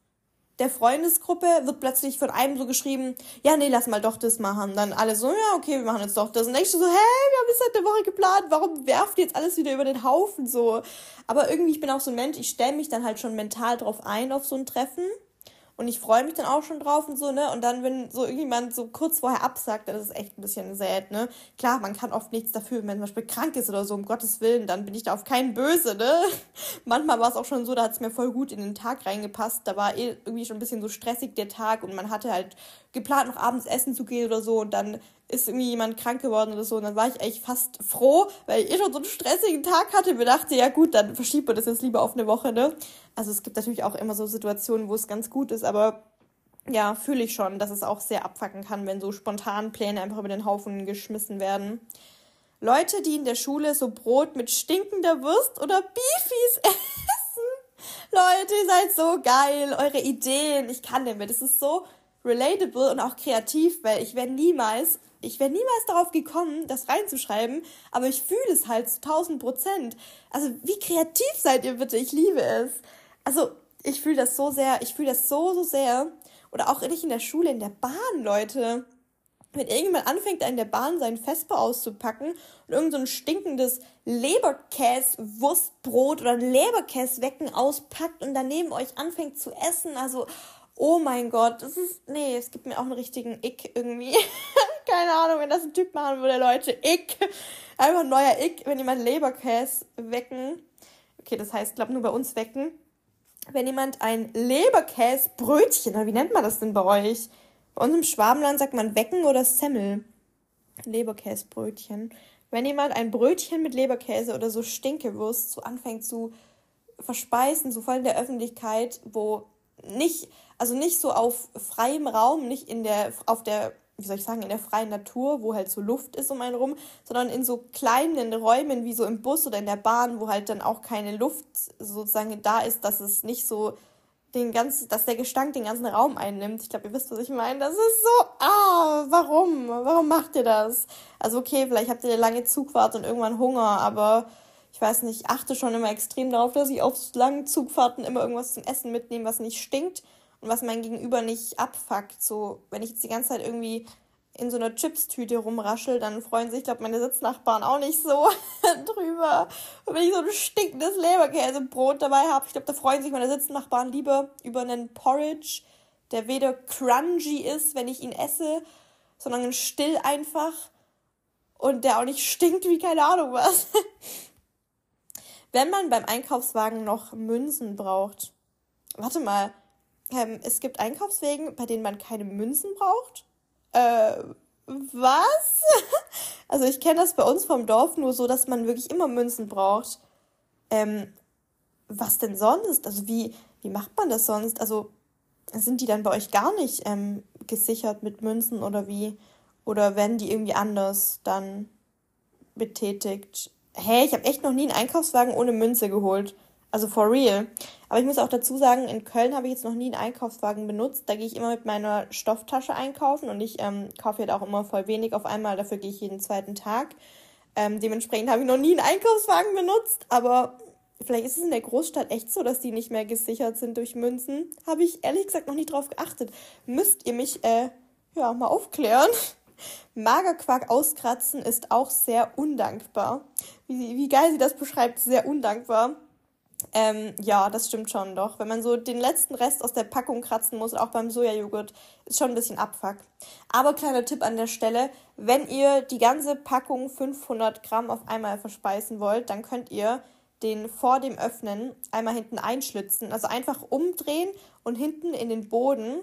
der Freundesgruppe wird plötzlich von einem so geschrieben, ja, nee, lass mal doch das machen. Dann alle so, ja, okay, wir machen jetzt doch das. Und dann du so, hä, wir haben das seit der Woche geplant, warum werft ihr jetzt alles wieder über den Haufen so? Aber irgendwie, ich bin auch so ein Mensch, ich stelle mich dann halt schon mental drauf ein auf so ein Treffen und ich freue mich dann auch schon drauf und so, ne? Und dann, wenn so irgendjemand so kurz vorher absagt, dann ist es echt ein bisschen sad, ne? Klar, man kann oft nichts dafür, wenn man zum Beispiel krank ist oder so, um Gottes Willen, dann bin ich da auf keinen böse, ne? <laughs> Manchmal war es auch schon so, da hat es mir voll gut in den Tag reingepasst. Da war eh irgendwie schon ein bisschen so stressig der Tag und man hatte halt geplant, noch abends essen zu gehen oder so und dann ist irgendwie jemand krank geworden oder so und dann war ich echt fast froh, weil ich eh schon so einen stressigen Tag hatte. Mir dachte, ja gut, dann verschiebt man das jetzt lieber auf eine Woche, ne? Also es gibt natürlich auch immer so Situationen, wo es ganz gut ist, aber ja, fühle ich schon, dass es auch sehr abfacken kann, wenn so spontan Pläne einfach über den Haufen geschmissen werden. Leute, die in der Schule so Brot mit stinkender Wurst oder Beefies <laughs> essen. Leute, ihr seid so geil. Eure Ideen, ich kann damit. Es ist so relatable und auch kreativ, weil ich wäre niemals, ich wäre niemals darauf gekommen, das reinzuschreiben, aber ich fühle es halt zu 1000 Prozent. Also wie kreativ seid ihr bitte? Ich liebe es. Also ich fühle das so sehr, ich fühle das so, so sehr. Oder auch nicht in der Schule, in der Bahn, Leute. Wenn irgendjemand anfängt, in der Bahn seinen Vesper auszupacken und irgend so ein stinkendes Leberkäse-Wurstbrot oder Leberkäse-Wecken auspackt und daneben euch anfängt zu essen, also, oh mein Gott, das ist, nee, es gibt mir auch einen richtigen Ick irgendwie. <laughs> Keine Ahnung, wenn das ein Typ machen würde, Leute, Ick. Einfach ein neuer Ick, wenn jemand Leberkäse wecken. Okay, das heißt, glaube nur bei uns wecken. Wenn jemand ein Leberkäsebrötchen, oder wie nennt man das denn bei euch? Bei uns im Schwabenland sagt man Wecken oder Semmel. Leberkäsebrötchen. Wenn jemand ein Brötchen mit Leberkäse oder so Stinkewurst so anfängt zu verspeisen, so voll in der Öffentlichkeit, wo nicht, also nicht so auf freiem Raum, nicht in der, auf der, wie soll ich sagen, in der freien Natur, wo halt so Luft ist um einen rum, sondern in so kleinen Räumen wie so im Bus oder in der Bahn, wo halt dann auch keine Luft sozusagen da ist, dass es nicht so den ganzen, dass der Gestank den ganzen Raum einnimmt. Ich glaube, ihr wisst, was ich meine. Das ist so, ah, warum? Warum macht ihr das? Also okay, vielleicht habt ihr eine lange Zugfahrt und irgendwann Hunger, aber ich weiß nicht, ich achte schon immer extrem darauf, dass ich auf langen Zugfahrten immer irgendwas zum Essen mitnehme, was nicht stinkt und was mein Gegenüber nicht abfuckt. So, wenn ich jetzt die ganze Zeit irgendwie in so einer Chipstüte rumraschel, dann freuen sich, glaube meine Sitznachbarn auch nicht so <laughs> drüber. Und wenn ich so ein stinkendes Leberkäsebrot dabei habe, ich glaube, da freuen sich meine Sitznachbarn lieber über einen Porridge, der weder crunchy ist, wenn ich ihn esse, sondern still einfach und der auch nicht stinkt wie keine Ahnung was. <laughs> wenn man beim Einkaufswagen noch Münzen braucht. Warte mal, ähm, es gibt Einkaufswegen, bei denen man keine Münzen braucht? äh, was? <laughs> also ich kenne das bei uns vom Dorf nur so, dass man wirklich immer Münzen braucht. Ähm, was denn sonst? Also wie, wie macht man das sonst? Also sind die dann bei euch gar nicht ähm, gesichert mit Münzen oder wie? Oder werden die irgendwie anders dann betätigt? Hey, ich habe echt noch nie einen Einkaufswagen ohne Münze geholt. Also for real. Aber ich muss auch dazu sagen, in Köln habe ich jetzt noch nie einen Einkaufswagen benutzt. Da gehe ich immer mit meiner Stofftasche einkaufen und ich ähm, kaufe halt auch immer voll wenig auf einmal. Dafür gehe ich jeden zweiten Tag. Ähm, dementsprechend habe ich noch nie einen Einkaufswagen benutzt. Aber vielleicht ist es in der Großstadt echt so, dass die nicht mehr gesichert sind durch Münzen. Habe ich ehrlich gesagt noch nie drauf geachtet. Müsst ihr mich äh, ja mal aufklären. <laughs> Magerquark auskratzen ist auch sehr undankbar. Wie, wie geil sie das beschreibt, sehr undankbar. Ähm, ja, das stimmt schon doch. Wenn man so den letzten Rest aus der Packung kratzen muss, auch beim Sojajoghurt, ist schon ein bisschen Abfuck. Aber kleiner Tipp an der Stelle, wenn ihr die ganze Packung 500 Gramm auf einmal verspeisen wollt, dann könnt ihr den vor dem Öffnen einmal hinten einschlitzen. Also einfach umdrehen und hinten in den Boden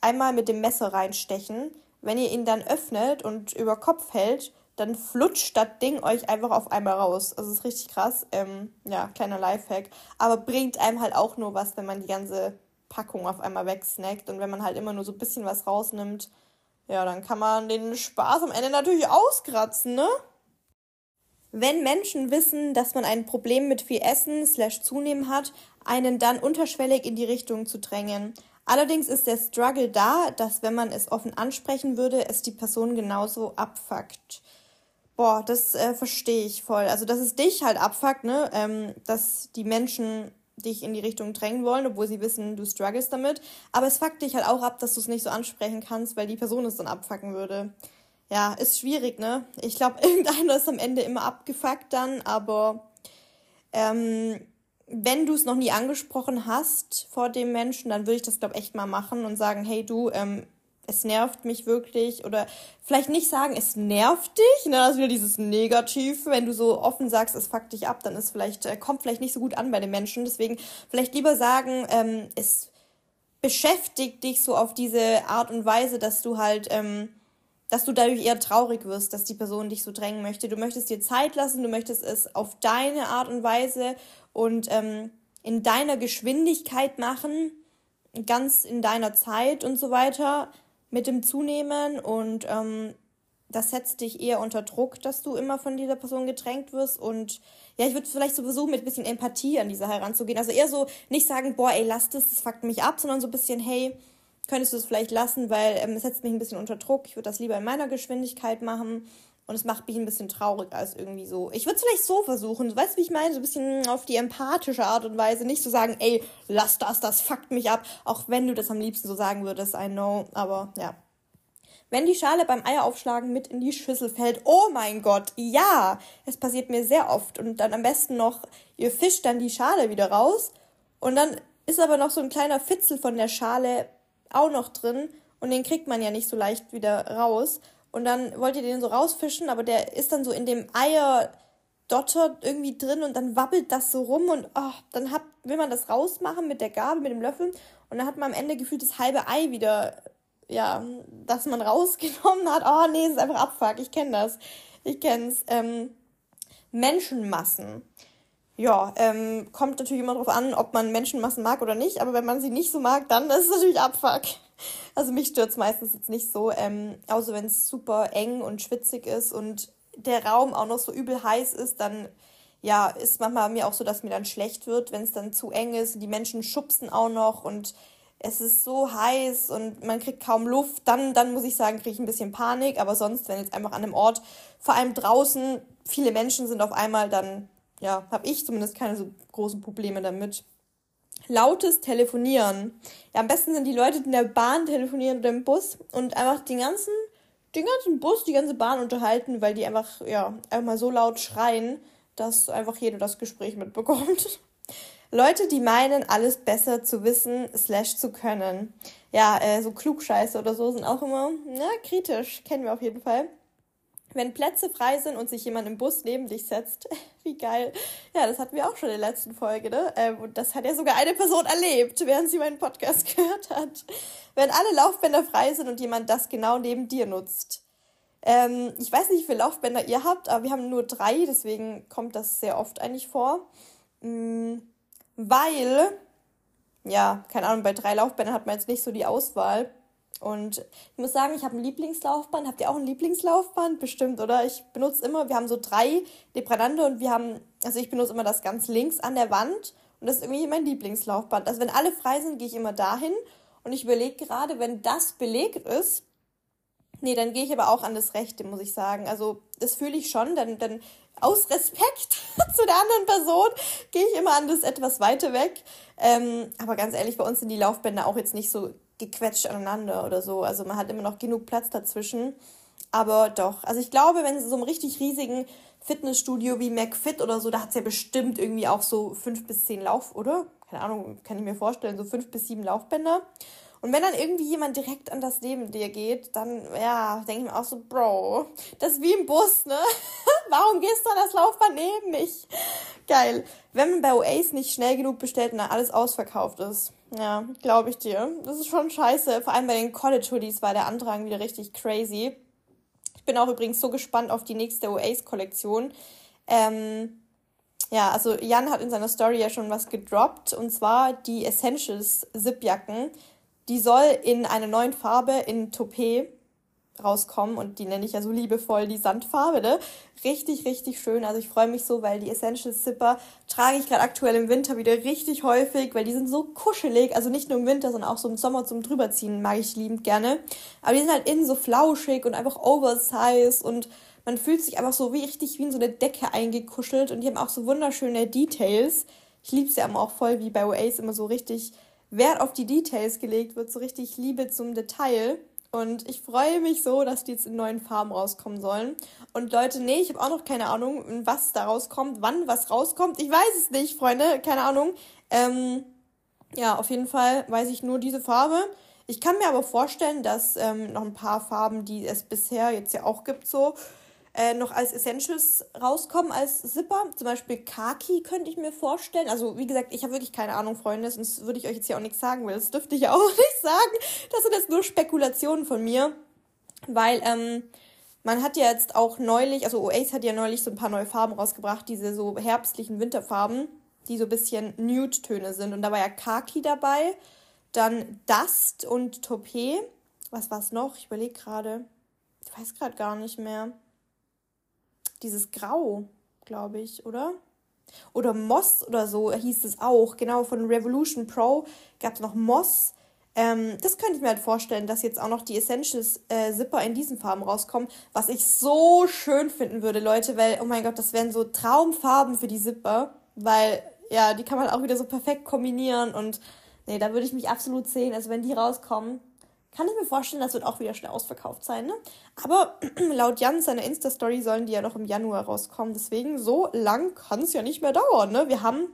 einmal mit dem Messer reinstechen. Wenn ihr ihn dann öffnet und über Kopf hält, dann flutscht das Ding euch einfach auf einmal raus. Also ist richtig krass. Ähm, ja, kleiner Lifehack. Aber bringt einem halt auch nur was, wenn man die ganze Packung auf einmal wegsnackt. Und wenn man halt immer nur so ein bisschen was rausnimmt, ja, dann kann man den Spaß am Ende natürlich auskratzen, ne? Wenn Menschen wissen, dass man ein Problem mit viel Essen slash Zunehmen hat, einen dann unterschwellig in die Richtung zu drängen. Allerdings ist der Struggle da, dass wenn man es offen ansprechen würde, es die Person genauso abfuckt. Boah, das äh, verstehe ich voll. Also, dass es dich halt abfuckt, ne? Ähm, dass die Menschen dich in die Richtung drängen wollen, obwohl sie wissen, du struggles damit. Aber es fuckt dich halt auch ab, dass du es nicht so ansprechen kannst, weil die Person es dann abfucken würde. Ja, ist schwierig, ne? Ich glaube, <laughs> irgendeiner ist am Ende immer abgefuckt dann, aber ähm, wenn du es noch nie angesprochen hast vor dem Menschen, dann würde ich das, glaube ich, echt mal machen und sagen, hey du, ähm, es nervt mich wirklich oder vielleicht nicht sagen, es nervt dich, ne, das ist wieder dieses Negativ, wenn du so offen sagst, es fuckt dich ab, dann ist vielleicht, äh, kommt vielleicht nicht so gut an bei den Menschen, deswegen vielleicht lieber sagen, ähm, es beschäftigt dich so auf diese Art und Weise, dass du halt, ähm, dass du dadurch eher traurig wirst, dass die Person dich so drängen möchte. Du möchtest dir Zeit lassen, du möchtest es auf deine Art und Weise und ähm, in deiner Geschwindigkeit machen, ganz in deiner Zeit und so weiter mit dem Zunehmen und ähm, das setzt dich eher unter Druck, dass du immer von dieser Person gedrängt wirst und ja, ich würde vielleicht so versuchen, mit ein bisschen Empathie an diese heranzugehen. Also eher so nicht sagen, boah, ey, lass das, das fuckt mich ab, sondern so ein bisschen, hey, könntest du es vielleicht lassen, weil ähm, es setzt mich ein bisschen unter Druck. Ich würde das lieber in meiner Geschwindigkeit machen Und es macht mich ein bisschen traurig als irgendwie so. Ich würde es vielleicht so versuchen. Weißt du, wie ich meine? So ein bisschen auf die empathische Art und Weise. Nicht zu so sagen, ey, lass das, das fuckt mich ab. Auch wenn du das am liebsten so sagen würdest, I know. Aber ja. Wenn die Schale beim Eieraufschlagen mit in die Schüssel fällt, oh mein Gott, ja, es passiert mir sehr oft. Und dann am besten noch, ihr fischt dann die Schale wieder raus. Und dann ist aber noch so ein kleiner Fitzel von der Schale auch noch drin. Und den kriegt man ja nicht so leicht wieder raus. Und dann wollt ihr den so rausfischen, aber der ist dann so in dem Eier Dotter irgendwie drin und dann wabbelt das so rum und oh, dann hat, will man das rausmachen mit der Gabel, mit dem Löffel und dann hat man am Ende gefühlt das halbe Ei wieder, ja, das man <laughs> rausgenommen hat. Oh nee, es ist einfach Abfuck, ich kenne das. Ich kenn's. Ähm, Menschenmassen. Ja, ähm, kommt natürlich immer darauf an, ob man Menschenmassen mag oder nicht, aber wenn man sie nicht so mag, dann ist es natürlich Abfuck. Also mich stört es meistens jetzt nicht so, ähm, außer wenn es super eng und schwitzig ist und der Raum auch noch so übel heiß ist, dann ja, ist manchmal mir auch so, dass mir dann schlecht wird, wenn es dann zu eng ist und die Menschen schubsen auch noch und es ist so heiß und man kriegt kaum Luft, dann, dann muss ich sagen, kriege ich ein bisschen Panik. Aber sonst, wenn jetzt einfach an einem Ort, vor allem draußen, viele Menschen sind auf einmal, dann ja, habe ich zumindest keine so großen Probleme damit lautes Telefonieren. Ja, am besten sind die Leute, die in der Bahn telefonieren oder im Bus und einfach den ganzen, den ganzen Bus, die ganze Bahn unterhalten, weil die einfach, ja, einfach mal so laut schreien, dass einfach jeder das Gespräch mitbekommt. <laughs> Leute, die meinen, alles besser zu wissen, slash zu können. Ja, äh, so Klugscheiße oder so sind auch immer, na, kritisch. Kennen wir auf jeden Fall. Wenn Plätze frei sind und sich jemand im Bus neben dich setzt, <laughs> wie geil. Ja, das hatten wir auch schon in der letzten Folge, ne? Ähm, und das hat ja sogar eine Person erlebt, während sie meinen Podcast <laughs> gehört hat. Wenn alle Laufbänder frei sind und jemand das genau neben dir nutzt. Ähm, ich weiß nicht, wie viele Laufbänder ihr habt, aber wir haben nur drei, deswegen kommt das sehr oft eigentlich vor. Mhm, weil, ja, keine Ahnung, bei drei Laufbändern hat man jetzt nicht so die Auswahl. Und ich muss sagen, ich habe ein Lieblingslaufband. Habt ihr auch ein Lieblingslaufband? Bestimmt, oder? Ich benutze immer, wir haben so drei nebeneinander und wir haben, also ich benutze immer das ganz links an der Wand und das ist irgendwie mein Lieblingslaufband. Also wenn alle frei sind, gehe ich immer dahin und ich überlege gerade, wenn das belegt ist, nee, dann gehe ich aber auch an das rechte, muss ich sagen. Also das fühle ich schon, dann, dann aus Respekt <laughs> zu der anderen Person gehe ich immer an das etwas weiter weg. Ähm, aber ganz ehrlich, bei uns sind die Laufbänder auch jetzt nicht so gequetscht aneinander oder so. Also man hat immer noch genug Platz dazwischen. Aber doch, also ich glaube, wenn so einem richtig riesigen Fitnessstudio wie McFit oder so, da hat es ja bestimmt irgendwie auch so fünf bis zehn Lauf, oder? Keine Ahnung, kann ich mir vorstellen, so fünf bis sieben Laufbänder. Und wenn dann irgendwie jemand direkt an das neben dir geht, dann, ja, denke ich mir auch so, Bro, das ist wie im Bus, ne? <laughs> Warum gehst du an das Laufband neben mich? Geil. Wenn man bei Oasis nicht schnell genug bestellt und dann alles ausverkauft ist. Ja, glaube ich dir. Das ist schon scheiße. Vor allem bei den College Hoodies war der Andrang wieder richtig crazy. Ich bin auch übrigens so gespannt auf die nächste Oasis-Kollektion. Ähm, ja, also Jan hat in seiner Story ja schon was gedroppt und zwar die Essentials Zipjacken. Die soll in einer neuen Farbe in Topé rauskommen und die nenne ich ja so liebevoll die Sandfarbe, ne? Richtig, richtig schön. Also ich freue mich so, weil die Essential Zipper trage ich gerade aktuell im Winter wieder richtig häufig, weil die sind so kuschelig. Also nicht nur im Winter, sondern auch so im Sommer zum drüberziehen mag ich liebend gerne. Aber die sind halt innen so flauschig und einfach oversized und man fühlt sich einfach so wie richtig wie in so eine Decke eingekuschelt und die haben auch so wunderschöne Details. Ich liebe sie aber auch voll, wie bei Oasis immer so richtig Wert auf die Details gelegt wird, so richtig Liebe zum Detail. Und ich freue mich so, dass die jetzt in neuen Farben rauskommen sollen. Und Leute, nee, ich habe auch noch keine Ahnung, was da rauskommt, wann was rauskommt. Ich weiß es nicht, Freunde, keine Ahnung. Ähm, ja, auf jeden Fall weiß ich nur diese Farbe. Ich kann mir aber vorstellen, dass ähm, noch ein paar Farben, die es bisher jetzt ja auch gibt, so äh, noch als Essentials rauskommen, als Zipper. Zum Beispiel Kaki könnte ich mir vorstellen. Also, wie gesagt, ich habe wirklich keine Ahnung, Freunde, sonst würde ich euch jetzt hier auch nichts sagen, weil das dürfte ich ja auch <laughs> nicht sagen. Das sind jetzt nur Spekulationen von mir. Weil, ähm, man hat ja jetzt auch neulich, also Oasis hat ja neulich so ein paar neue Farben rausgebracht, diese so herbstlichen Winterfarben, die so ein bisschen Nude-Töne sind. Und da war ja Kaki dabei, dann Dust und Topé. Was war es noch? Ich überlege gerade. Ich weiß gerade gar nicht mehr dieses Grau, glaube ich, oder? Oder Moss oder so hieß es auch. Genau, von Revolution Pro gab es noch Moss. Ähm, das könnte ich mir halt vorstellen, dass jetzt auch noch die Essentials äh, Zipper in diesen Farben rauskommen, was ich so schön finden würde, Leute, weil, oh mein Gott, das wären so Traumfarben für die Zipper, weil, ja, die kann man auch wieder so perfekt kombinieren und, nee, da würde ich mich absolut sehen, also wenn die rauskommen, kann ich mir vorstellen, das wird auch wieder schnell ausverkauft sein, ne? Aber <clears throat> laut Jan seiner Insta-Story sollen die ja noch im Januar rauskommen. Deswegen, so lang kann es ja nicht mehr dauern, ne? Wir haben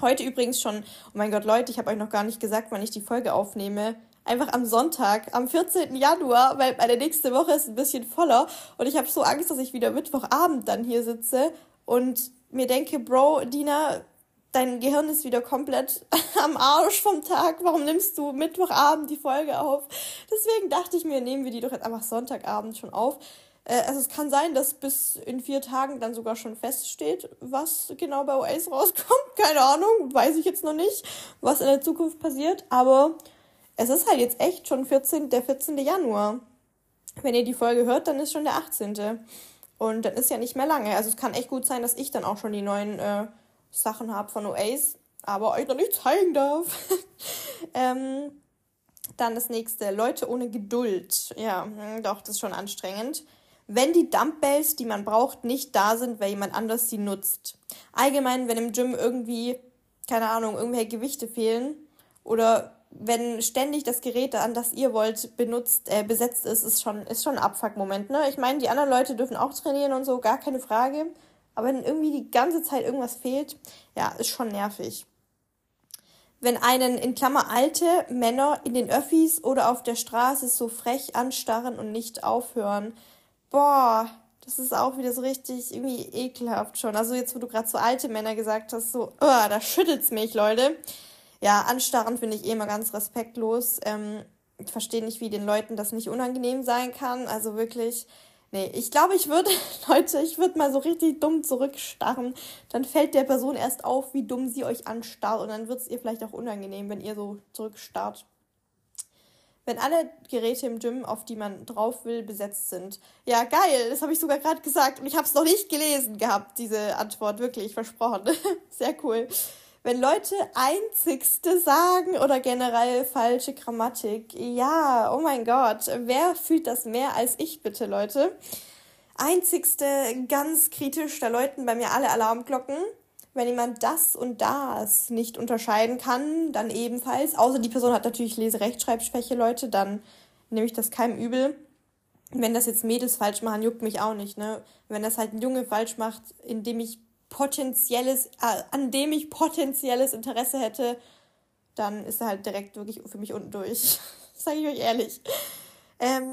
heute übrigens schon, oh mein Gott, Leute, ich habe euch noch gar nicht gesagt, wann ich die Folge aufnehme. Einfach am Sonntag, am 14. Januar, weil meine nächste Woche ist ein bisschen voller und ich habe so Angst, dass ich wieder Mittwochabend dann hier sitze und mir denke, Bro, Dina, dein Gehirn ist wieder komplett <laughs> am Arsch vom Tag. Warum nimmst du Mittwochabend die Folge auf? Deswegen dachte ich mir, nehmen wir die doch jetzt einfach Sonntagabend schon auf. Äh, also es kann sein, dass bis in vier Tagen dann sogar schon feststeht, was genau bei OAS rauskommt. <laughs> Keine Ahnung, weiß ich jetzt noch nicht, was in der Zukunft passiert. Aber es ist halt jetzt echt schon 14, der 14. Januar. Wenn ihr die Folge hört, dann ist schon der 18. Und dann ist ja nicht mehr lange. Also es kann echt gut sein, dass ich dann auch schon die neuen äh, Sachen habe von Oasis, aber euch noch nicht zeigen darf. <laughs> ähm, dann das nächste, Leute ohne Geduld. Ja, hm, doch, das ist schon anstrengend. Wenn die Dumbbells, die man braucht, nicht da sind, weil jemand anders sie nutzt. Allgemein, wenn im Gym irgendwie, keine Ahnung, irgendwelche Gewichte fehlen oder wenn ständig das Gerät, an das ihr wollt, benutzt, äh, besetzt ist, ist schon, ist schon ein Abfuck-Moment, ne? Ich meine, die anderen Leute dürfen auch trainieren und so, gar keine Frage. Aber wenn irgendwie die ganze Zeit irgendwas fehlt, ja, ist schon nervig. Wenn einen in Klammer alte Männer in den Öffis oder auf der Straße so frech anstarren und nicht aufhören, boah, das ist auch wieder so richtig irgendwie ekelhaft schon. Also jetzt, wo du gerade so alte Männer gesagt hast, so, oh, da schüttelt's mich, Leute. Ja, anstarren finde ich eh immer ganz respektlos. Ähm, ich verstehe nicht, wie den Leuten das nicht unangenehm sein kann. Also wirklich, Nee, ich glaube, ich würde, <laughs> Leute, ich würde mal so richtig dumm zurückstarren. Dann fällt der Person erst auf, wie dumm sie euch anstarrt und dann wird es ihr vielleicht auch unangenehm, wenn ihr so zurückstarrt. Wenn alle Geräte im Gym, auf die man drauf will, besetzt sind. Ja, geil, das habe ich sogar gerade gesagt und ich habe es noch nicht gelesen gehabt, diese Antwort, wirklich, versprochen. <laughs> Sehr cool wenn Leute einzigste sagen oder generell falsche Grammatik. Ja, oh mein Gott, wer fühlt das mehr als ich bitte, Leute? Einzigste, ganz kritisch, da läuten bei mir alle Alarmglocken. Wenn jemand das und das nicht unterscheiden kann, dann ebenfalls. Außer die Person hat natürlich Leserechtschreibschwäche, Leute, dann nehme ich das keinem übel. Wenn das jetzt Mädels falsch machen, juckt mich auch nicht, ne? Wenn das halt ein Junge falsch macht, indem ich potenzielles, äh, an dem ich potenzielles Interesse hätte, dann ist er halt direkt wirklich für mich unten durch. <laughs> Sage ich euch ehrlich. Ähm,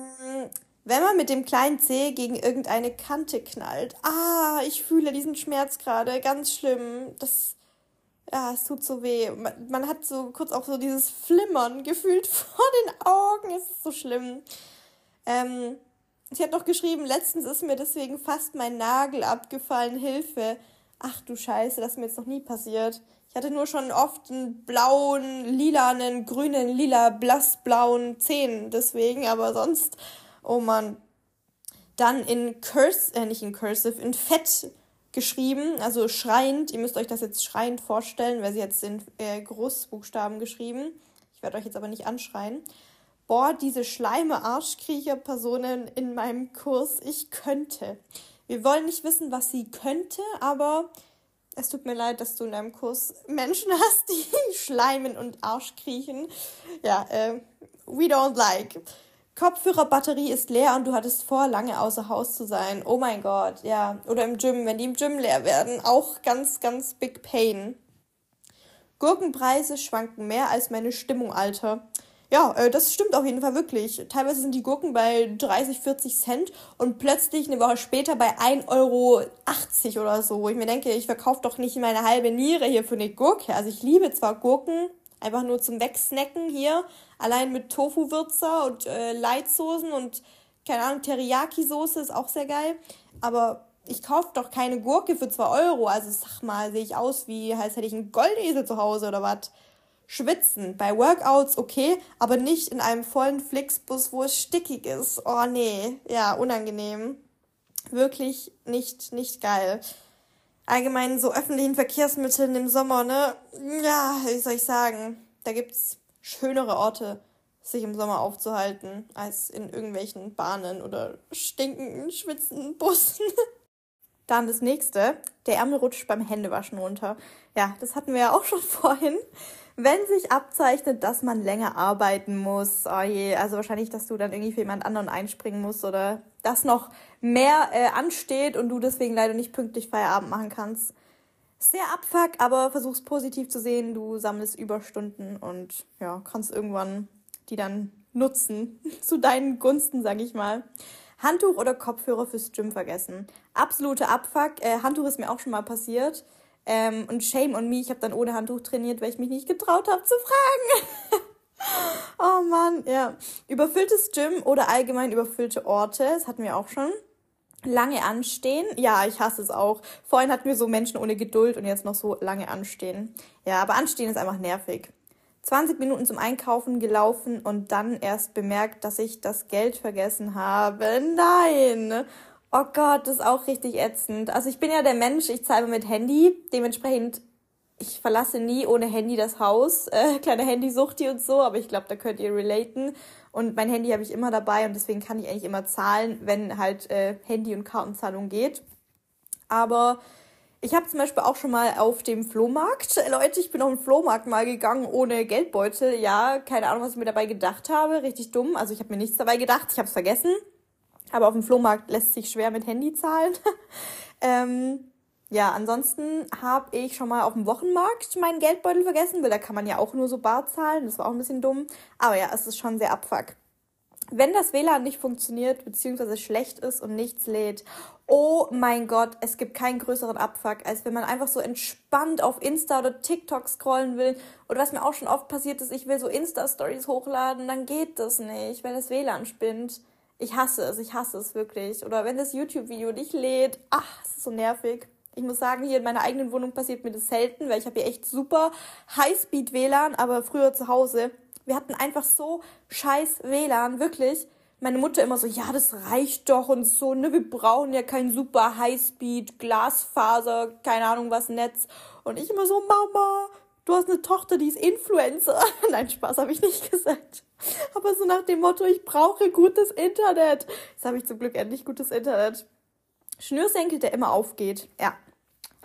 wenn man mit dem kleinen C gegen irgendeine Kante knallt. Ah, ich fühle diesen Schmerz gerade. Ganz schlimm. Das, ja, es tut so weh. Man, man, hat so kurz auch so dieses Flimmern gefühlt <laughs> vor den Augen. Es ist so schlimm. Ähm, sie hat noch geschrieben, letztens ist mir deswegen fast mein Nagel abgefallen. Hilfe ach du Scheiße, das ist mir jetzt noch nie passiert. Ich hatte nur schon oft einen blauen, lilanen, grünen, lila, blassblauen Zehen deswegen, aber sonst, oh Mann. Dann in Curse, äh, nicht in Cursive, in Fett geschrieben, also schreiend. Ihr müsst euch das jetzt schreiend vorstellen, weil sie jetzt in äh, Großbuchstaben geschrieben. Ich werde euch jetzt aber nicht anschreien. Boah, diese schleime Arschkriecher-Personen in meinem Kurs, ich könnte. Wir wollen nicht wissen, was sie könnte, aber es tut mir leid, dass du in deinem Kurs Menschen <laughs> hast, die schleimen und Arsch kriechen. Ja, äh, we don't like. Kopfhörerbatterie ist leer und du hattest vor, lange außer Haus zu sein. Oh mein Gott, ja. Oder im Gym, wenn die im Gym leer werden, auch ganz, ganz big pain. Gurkenpreise schwanken mehr als meine Stimmung, Alter. Ja, äh, das stimmt auf jeden Fall wirklich. Teilweise sind die Gurken bei 30, 40 Cent und plötzlich eine Woche später bei 1,80 Euro oder so. Wo ich mir denke, ich verkaufe doch nicht meine halbe Niere hier für eine Gurke. Also ich liebe zwar Gurken, einfach nur zum Wegsnacken hier, allein mit Tofu-Würzer und äh, Leitsoßen und, keine Ahnung, Teriyaki-Soße ist auch sehr geil. Aber ich kaufe doch keine Gurke für 2 Euro. Also sag mal, sehe ich aus wie, als hätte ich einen Goldesel zu Hause oder was. Schwitzen bei Workouts okay, aber nicht in einem vollen Flixbus, wo es stickig ist. Oh nee, ja, unangenehm. Wirklich nicht, nicht geil. Allgemein so öffentlichen Verkehrsmitteln im Sommer, ne? Ja, wie soll ich sagen? Da gibt's schönere Orte sich im Sommer aufzuhalten, als in irgendwelchen Bahnen oder stinkenden, schwitzenden Bussen. <laughs> Dann das nächste, der Ärmel rutscht beim Händewaschen runter. Ja, das hatten wir ja auch schon <laughs> vorhin. Wenn sich abzeichnet, dass man länger arbeiten muss, oh je, also wahrscheinlich, dass du dann irgendwie für jemand anderen einspringen musst oder dass noch mehr äh, ansteht und du deswegen leider nicht pünktlich Feierabend machen kannst. Sehr abfuck, aber versuch's positiv zu sehen. Du sammelst Überstunden und ja, kannst irgendwann die dann nutzen. <laughs> Zu deinen Gunsten, sag ich mal. Handtuch oder Kopfhörer fürs Gym vergessen. Absolute Abfuck. Äh, Handtuch ist mir auch schon mal passiert. Ähm, und shame on me, ich habe dann ohne Handtuch trainiert, weil ich mich nicht getraut habe zu fragen. <laughs> oh Mann, ja. Überfülltes Gym oder allgemein überfüllte Orte, das hatten wir auch schon. Lange anstehen, ja, ich hasse es auch. Vorhin hatten wir so Menschen ohne Geduld und jetzt noch so lange anstehen. Ja, aber anstehen ist einfach nervig. 20 Minuten zum Einkaufen gelaufen und dann erst bemerkt, dass ich das Geld vergessen habe. Nein! Oh Gott, das ist auch richtig ätzend. Also ich bin ja der Mensch, ich zahle mit Handy. Dementsprechend, ich verlasse nie ohne Handy das Haus. <laughs> Äh, kleine Handysuchti und so, aber ich glaube, da könnt ihr relaten. Und mein Handy habe ich immer dabei und deswegen kann ich eigentlich immer zahlen, wenn halt äh, Handy- und Kartenzahlung geht. Aber ich habe zum Beispiel auch schon mal auf dem Flohmarkt, <laughs> Leute, ich bin auf den Flohmarkt mal gegangen ohne Geldbeutel. Ja, keine Ahnung, was ich mir dabei gedacht habe. Richtig dumm. Also ich habe mir nichts dabei gedacht. Ich habe es vergessen. Aber auf dem Flohmarkt lässt sich schwer mit Handy zahlen. <laughs> ähm, ja, ansonsten habe ich schon mal auf dem Wochenmarkt meinen Geldbeutel vergessen, weil da kann man ja auch nur so bar zahlen. Das war auch ein bisschen dumm. Aber ja, es ist schon sehr abfuck. Wenn das WLAN nicht funktioniert, beziehungsweise schlecht ist und nichts lädt, oh mein Gott, es gibt keinen größeren Abfuck, als wenn man einfach so entspannt auf Insta oder TikTok scrollen will. Oder was mir auch schon oft passiert ist, ich will so Insta-Stories hochladen, dann geht das nicht, weil das WLAN spinnt. Ich hasse es, ich hasse es wirklich. Oder wenn das YouTube-Video nicht lädt, ach, es ist so nervig. Ich muss sagen, hier in meiner eigenen Wohnung passiert mir das selten, weil ich habe hier echt super Highspeed-WLAN, aber früher zu Hause wir hatten einfach so scheiß WLAN, wirklich. Meine Mutter immer so, ja, das reicht doch und so, ne, wir brauchen ja kein super Highspeed, Glasfaser, keine Ahnung was, Netz. Und ich immer so, Mama, du hast eine Tochter, die ist Influencer. <laughs> Nein, Spaß habe ich nicht gesagt. Aber so nach dem Motto, ich brauche gutes Internet. Jetzt habe ich zum Glück endlich gutes Internet. Schnürsenkel, der immer aufgeht. Ja,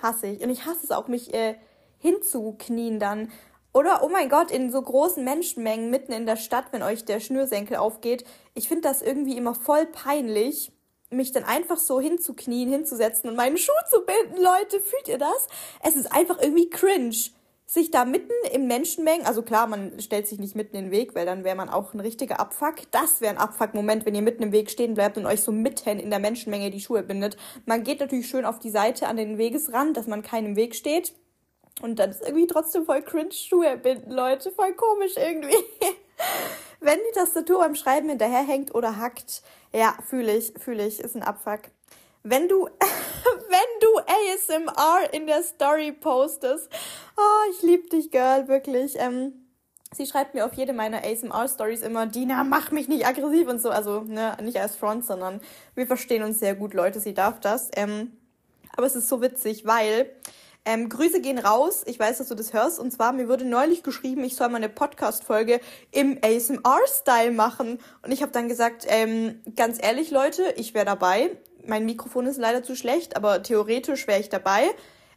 hasse ich. Und ich hasse es auch, mich äh, hinzuknien dann. Oder, oh mein Gott, in so großen Menschenmengen mitten in der Stadt, wenn euch der Schnürsenkel aufgeht. Ich finde das irgendwie immer voll peinlich, mich dann einfach so hinzuknien, hinzusetzen und meinen Schuh zu binden. Leute, fühlt ihr das? Es ist einfach irgendwie cringe. Sich da mitten im Menschenmengen, also klar, man stellt sich nicht mitten in den Weg, weil dann wäre man auch ein richtiger Abfuck. Das wäre ein Abfuck-Moment, wenn ihr mitten im Weg stehen bleibt und euch so mitten in der Menschenmenge die Schuhe bindet. Man geht natürlich schön auf die Seite an den Wegesrand, dass man keinem Weg steht. Und dann ist irgendwie trotzdem voll cringe Schuhe binden, Leute. Voll komisch irgendwie. <laughs> Wenn die Tastatur beim Schreiben hinterherhängt oder hackt, ja, fühle ich, fühle ich, ist ein Abfuck. Wenn du, <laughs> wenn du ASMR in der Story postest, oh, ich lieb dich, Girl, wirklich. Ähm, sie schreibt mir auf jede meiner ASMR-Stories immer, Dina, mach mich nicht aggressiv und so. Also, ne, nicht als Front, sondern wir verstehen uns sehr gut, Leute, sie darf das. Ähm, aber es ist so witzig, weil ähm, Grüße gehen raus. Ich weiß, dass du das hörst. Und zwar, mir wurde neulich geschrieben, ich soll mal eine Podcast-Folge im ASMR-Style machen. Und ich habe dann gesagt, ähm, ganz ehrlich, Leute, ich wäre dabei. Mein Mikrofon ist leider zu schlecht, aber theoretisch wäre ich dabei.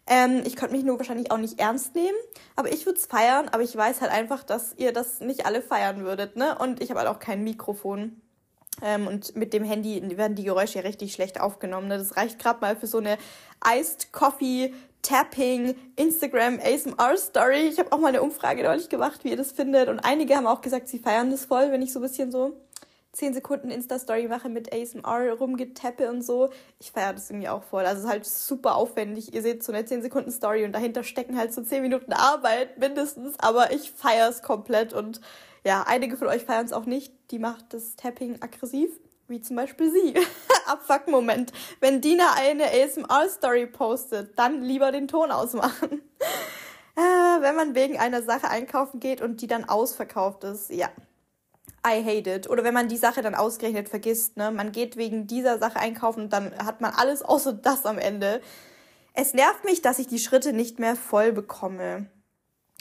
Ähm, ich könnte mich nur wahrscheinlich auch nicht ernst nehmen, aber ich würde es feiern, aber ich weiß halt einfach, dass ihr das nicht alle feiern würdet, ne? Und ich habe halt auch kein Mikrofon. Ähm, und mit dem Handy werden die Geräusche ja richtig schlecht aufgenommen. Ne? Das reicht gerade mal für so eine Iced Coffee Tapping, Instagram, ASMR Story. Ich habe auch mal eine Umfrage neulich gemacht, wie ihr das findet. Und einige haben auch gesagt, sie feiern das voll, wenn ich so ein bisschen so 10 Sekunden Insta-Story mache mit ASMR rumgetappe und so. Ich feiere das irgendwie auch voll. Also es ist halt super aufwendig. Ihr seht so eine 10 Sekunden Story und dahinter stecken halt so 10 Minuten Arbeit mindestens. Aber ich feiere es komplett und ja, einige von euch feiern es auch nicht. Die macht das Tapping aggressiv wie zum Beispiel sie. <laughs> Abfuck-Moment. Wenn Dina eine ASMR-Story postet, dann lieber den Ton ausmachen. <laughs> äh, wenn man wegen einer Sache einkaufen geht und die dann ausverkauft ist, ja. I hate it. Oder wenn man die Sache dann ausgerechnet vergisst, ne? Man geht wegen dieser Sache einkaufen und dann hat man alles außer das am Ende. Es nervt mich, dass ich die Schritte nicht mehr voll bekomme.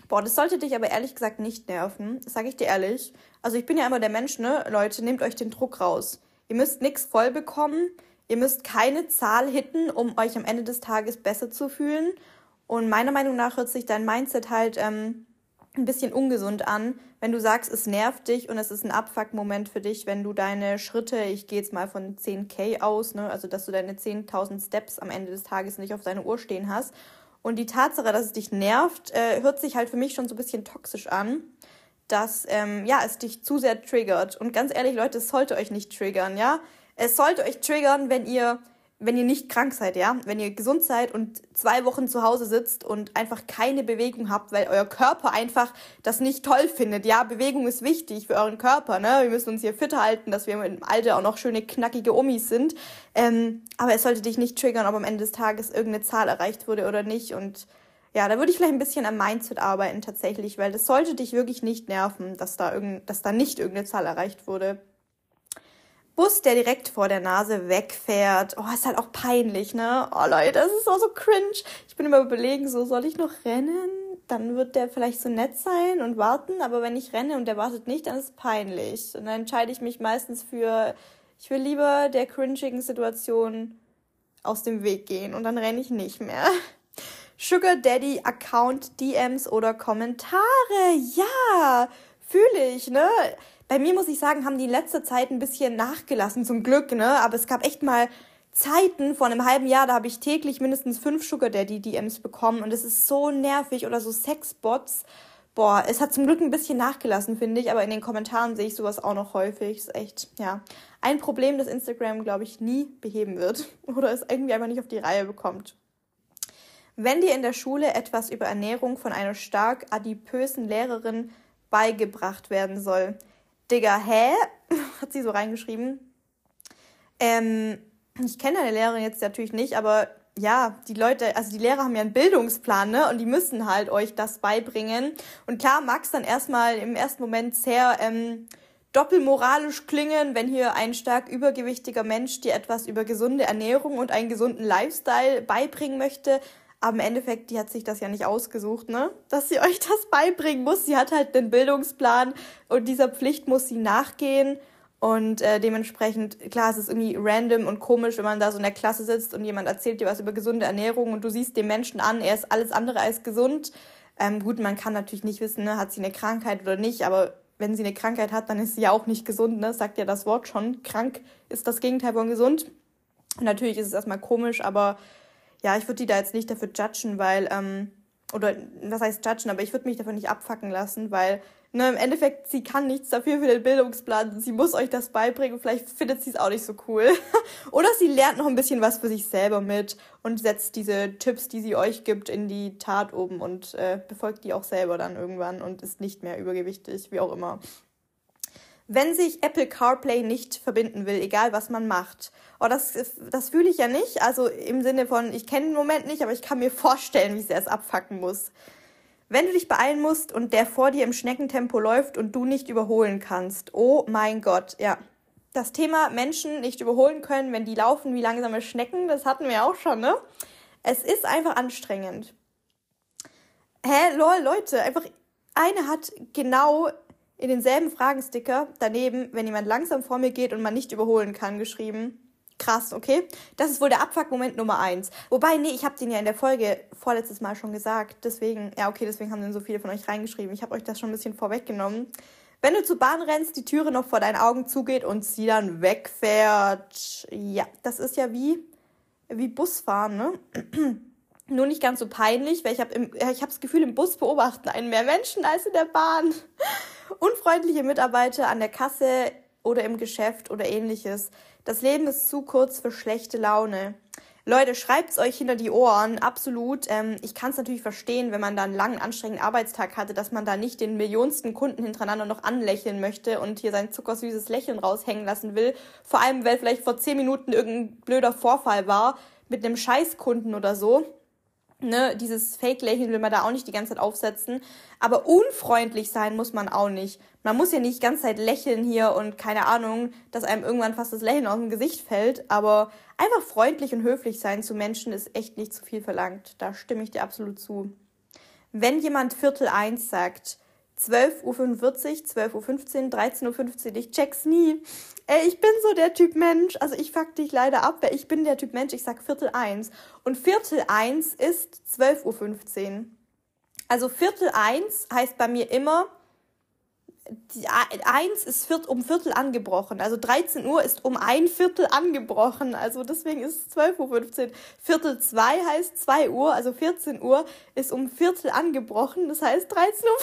Boah, das sollte dich aber ehrlich gesagt nicht nerven. Sage ich dir ehrlich. Also ich bin ja immer der Mensch, ne? Leute, nehmt euch den Druck raus. Ihr müsst nichts voll bekommen. Ihr müsst keine Zahl hitten, um euch am Ende des Tages besser zu fühlen. Und meiner Meinung nach hört sich dein Mindset halt ähm, ein bisschen ungesund an, wenn du sagst, es nervt dich und es ist ein Abfuck-Moment für dich, wenn du deine Schritte, ich gehe jetzt mal von 10k aus, ne, also dass du deine 10.000 Steps am Ende des Tages nicht auf deiner Uhr stehen hast. Und die Tatsache, dass es dich nervt, äh, hört sich halt für mich schon so ein bisschen toxisch an, dass ähm, ja, es dich zu sehr triggert. Und ganz ehrlich, Leute, es sollte euch nicht triggern, ja. Es sollte euch triggern, wenn ihr wenn ihr nicht krank seid, ja, wenn ihr gesund seid und zwei Wochen zu Hause sitzt und einfach keine Bewegung habt, weil euer Körper einfach das nicht toll findet. Ja, Bewegung ist wichtig für euren Körper, ne? Wir müssen uns hier fit halten, dass wir im Alter auch noch schöne knackige Omis sind. Ähm, aber es sollte dich nicht triggern, ob am Ende des Tages irgendeine Zahl erreicht wurde oder nicht. Und ja, da würde ich vielleicht ein bisschen am Mindset arbeiten tatsächlich, weil das sollte dich wirklich nicht nerven, dass da irgend, dass da nicht irgendeine Zahl erreicht wurde. Bus, der direkt vor der Nase wegfährt. Oh, ist halt auch peinlich, ne? Oh Leute, das ist auch so cringe. Ich bin immer überlegen, so soll ich noch rennen? Dann wird der vielleicht so nett sein und warten, aber wenn ich renne und der wartet nicht, dann ist es peinlich. Und dann entscheide ich mich meistens für, ich will lieber der cringigen Situation aus dem Weg gehen und dann renne ich nicht mehr. <laughs> Sugar Daddy Account DMs oder Kommentare. Ja, fühle ich, ne? Bei mir muss ich sagen, haben die in letzter Zeit ein bisschen nachgelassen, zum Glück, ne? Aber es gab echt mal Zeiten vor einem halben Jahr, da habe ich täglich mindestens fünf Sugar Daddy DMs bekommen und es ist so nervig oder so Sexbots. Boah, es hat zum Glück ein bisschen nachgelassen, finde ich, aber in den Kommentaren sehe ich sowas auch noch häufig. Ist echt, ja, ein Problem, das Instagram, glaube ich, nie beheben wird <laughs> oder es irgendwie einfach nicht auf die Reihe bekommt. Wenn dir in der Schule etwas über Ernährung von einer stark adipösen Lehrerin beigebracht werden soll, Digga, hä? <laughs> Hat sie so reingeschrieben. Ähm, ich kenne deine Lehrerin jetzt natürlich nicht, aber ja, die Leute, also die Lehrer haben ja einen Bildungsplan, ne? Und die müssen halt euch das beibringen. Und klar mag es dann erstmal im ersten Moment sehr ähm, doppelmoralisch klingen, wenn hier ein stark übergewichtiger Mensch dir etwas über gesunde Ernährung und einen gesunden Lifestyle beibringen möchte. Aber im Endeffekt, die hat sich das ja nicht ausgesucht, ne? Dass sie <laughs> euch das beibringen muss. Sie hat halt den Bildungsplan und dieser Pflicht muss sie nachgehen. Und äh, dementsprechend, klar, es ist irgendwie random und komisch, wenn man da so in der Klasse sitzt und jemand erzählt dir was über gesunde Ernährung und du siehst den Menschen an, er ist alles andere als gesund. Ähm, gut, man kann natürlich nicht wissen, ne, hat sie eine Krankheit oder nicht, aber wenn sie eine Krankheit hat, dann ist sie ja auch nicht gesund, ne? Sagt ja das Wort schon. Krank ist das Gegenteil von gesund. Natürlich ist es erstmal komisch, aber ja, ich würde die da jetzt nicht dafür judgen, weil, ähm, oder was heißt judgen, aber ich würde mich davon nicht abfacken lassen, weil, ne, im Endeffekt, sie kann nichts dafür für den Bildungsplan, sie muss euch das beibringen, vielleicht findet sie es auch nicht so cool. <laughs> oder sie lernt noch ein bisschen was für sich selber mit und setzt diese Tipps, die sie euch gibt, in die Tat oben und äh, befolgt die auch selber dann irgendwann und ist nicht mehr übergewichtig, wie auch immer. Wenn sich Apple CarPlay nicht verbinden will, egal was man macht, oh, das, das fühle ich ja nicht. Also im Sinne von, ich kenne den Moment nicht, aber ich kann mir <laughs> vorstellen, wie sehr es abfacken muss. Wenn du dich beeilen musst und der vor dir im Schneckentempo läuft und du nicht überholen kannst, oh mein Gott, ja. Das Thema Menschen nicht überholen können, wenn die laufen wie langsame Schnecken, das hatten wir auch schon, ne? Es ist einfach anstrengend. Hä, lol, Leute, einfach eine hat genau in denselben Fragensticker daneben, wenn jemand langsam vor mir geht und man nicht überholen kann, geschrieben. Krass, okay? Das ist wohl der Abfuck-Moment Nummer eins. Wobei, nee, ich habe den ja in der Folge vorletztes Mal schon gesagt. Deswegen, ja, okay, deswegen haben dann so viele von euch reingeschrieben. Ich habe euch das schon ein bisschen vorweggenommen. Wenn du zur Bahn rennst, die Türe noch vor deinen Augen zugeht und sie dann wegfährt. Ja, das ist ja wie, wie Busfahren, ne? Nur nicht ganz so peinlich, weil ich habe ich hab das Gefühl, im Bus beobachten einen mehr Menschen als in der Bahn. <laughs> Unfreundliche Mitarbeiter an der Kasse oder im Geschäft oder ähnliches. Das Leben ist zu kurz für schlechte Laune. Leute, schreibt's euch hinter die Ohren, absolut. Ähm, ich kann es natürlich verstehen, wenn man da einen langen, anstrengenden Arbeitstag hatte, dass man da nicht den millionsten Kunden hintereinander noch anlächeln möchte und hier sein zuckersüßes Lächeln raushängen lassen will. Vor allem, weil vielleicht vor zehn Minuten irgendein blöder Vorfall war mit einem Scheißkunden oder so ne, dieses Fake-Lächeln will man da auch nicht die ganze Zeit aufsetzen. Aber unfreundlich sein muss man auch nicht. Man muss ja nicht die ganze Zeit lächeln hier und keine Ahnung, dass einem irgendwann fast das Lächeln aus dem Gesicht fällt. Aber einfach freundlich und höflich sein zu Menschen ist echt nicht zu viel verlangt. Da stimme ich dir absolut zu. wenn jemand Viertel eins sagt, 12.45 Uhr, 12.15 Uhr, 13.15 Uhr, ich check's nie. Ey, ich bin so der Typ Mensch, also ich fuck dich leider ab, weil ich bin der Typ Mensch, ich sag Viertel eins. Und Viertel eins ist 12.15 Uhr. Also Viertel eins heißt bei mir immer, die eins ist viert, um Viertel angebrochen. Also 13 Uhr ist um ein Viertel angebrochen. Also deswegen ist es 12.15 Uhr. Viertel zwei heißt 2 Uhr, also 14 Uhr ist um Viertel angebrochen. Das heißt 13.15 Uhr.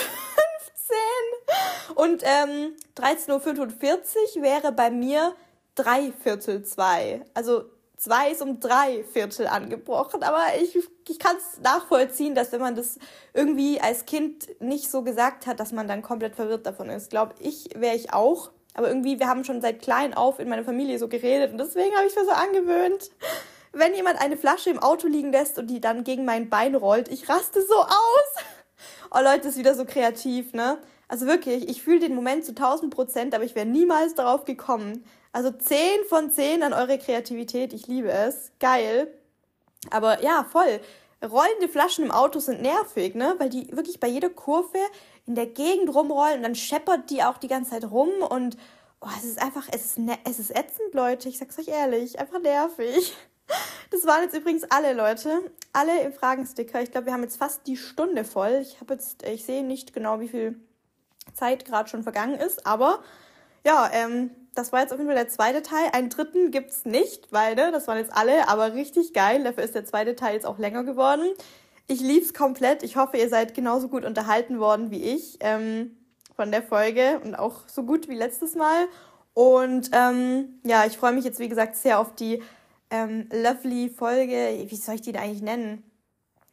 Und ähm, 13.45 Uhr wäre bei mir drei Viertel zwei. Also zwei ist um drei Viertel angebrochen, aber ich, ich kann es nachvollziehen, dass wenn man das irgendwie als Kind nicht so gesagt hat, dass man dann komplett verwirrt davon ist. Glaube ich, wäre ich auch. Aber irgendwie, wir haben schon seit klein auf in meiner Familie so geredet und deswegen habe ich mir so angewöhnt. Wenn jemand eine Flasche im Auto liegen lässt und die dann gegen mein Bein rollt, ich raste so aus. Oh Leute, ist wieder so kreativ, ne? Also wirklich, ich fühle den Moment zu 1000 Prozent, aber ich wäre niemals darauf gekommen. Also 10 von 10 an eure Kreativität, ich liebe es. Geil. Aber ja, voll. Rollende Flaschen im Auto sind nervig, ne? Weil die wirklich bei jeder Kurve in der Gegend rumrollen und dann scheppert die auch die ganze Zeit rum und oh, es ist einfach, es ist, ne es ist ätzend, Leute. Ich sag's euch ehrlich, einfach nervig. Das waren jetzt übrigens alle Leute, alle im Fragensticker. Ich glaube, wir haben jetzt fast die Stunde voll. Ich habe jetzt, ich sehe nicht genau, wie viel Zeit gerade schon vergangen ist. Aber ja, ähm, das war jetzt auf jeden Fall der zweite Teil. Einen dritten gibt's nicht, weil, ne, das waren jetzt alle, aber richtig geil. Dafür ist der zweite Teil jetzt auch länger geworden. Ich lieb's komplett. Ich hoffe, ihr seid genauso gut unterhalten worden wie ich ähm, von der Folge und auch so gut wie letztes Mal. Und ähm, ja, ich freue mich jetzt, wie gesagt, sehr auf die ähm, lovely Folge. Wie soll ich die da eigentlich nennen?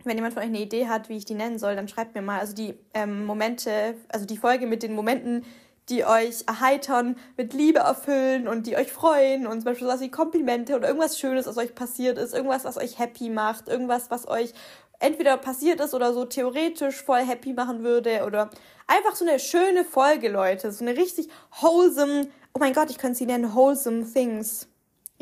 wenn jemand von euch eine Idee hat, wie ich die nennen soll, dann schreibt mir mal. Also die ähm, Momente, also die Folge mit den Momenten, die euch erheitern, mit Liebe erfüllen und die euch freuen und zum Beispiel sowas wie Komplimente oder irgendwas Schönes, was euch passiert ist, irgendwas, was euch happy macht, irgendwas, was euch entweder passiert ist oder so theoretisch voll happy machen würde oder einfach so eine schöne Folge, Leute, so eine richtig wholesome, oh mein Gott, ich könnte sie nennen, wholesome things.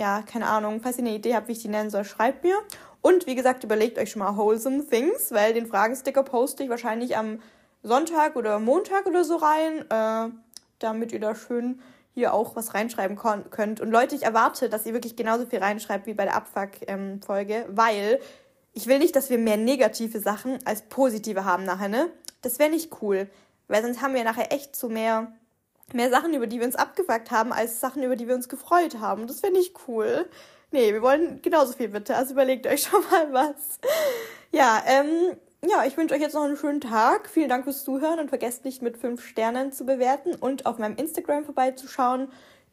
Ja, keine Ahnung, falls ihr eine Idee habt, wie ich die nennen soll, schreibt mir. Und wie gesagt, überlegt euch schon mal Wholesome Things, weil den Fragensticker poste ich wahrscheinlich am Sonntag oder Montag oder so rein, äh, damit ihr da schön hier auch was reinschreiben könnt. Und Leute, ich erwarte, dass ihr wirklich genauso viel reinschreibt wie bei der Abfuck-Folge, ähm, weil ich will nicht, dass wir mehr negative Sachen als positive haben nachher, ne? Das wäre nicht cool, weil sonst haben wir nachher echt so mehr, mehr Sachen, über die wir uns abgefuckt haben, als Sachen, über die wir uns gefreut haben. Das wäre nicht cool. Nee, wir wollen genauso viel bitte. Also überlegt euch <laughs> schon mal was. Ja, ähm, ja, ich wünsche euch jetzt noch einen schönen Tag. Vielen Dank fürs Zuhören und vergesst nicht mit fünf Sternen zu bewerten und auf meinem Instagram vorbeizuschauen,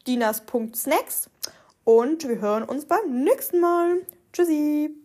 dinas.snacks. Und wir hören uns beim nächsten Mal. Tschüssi.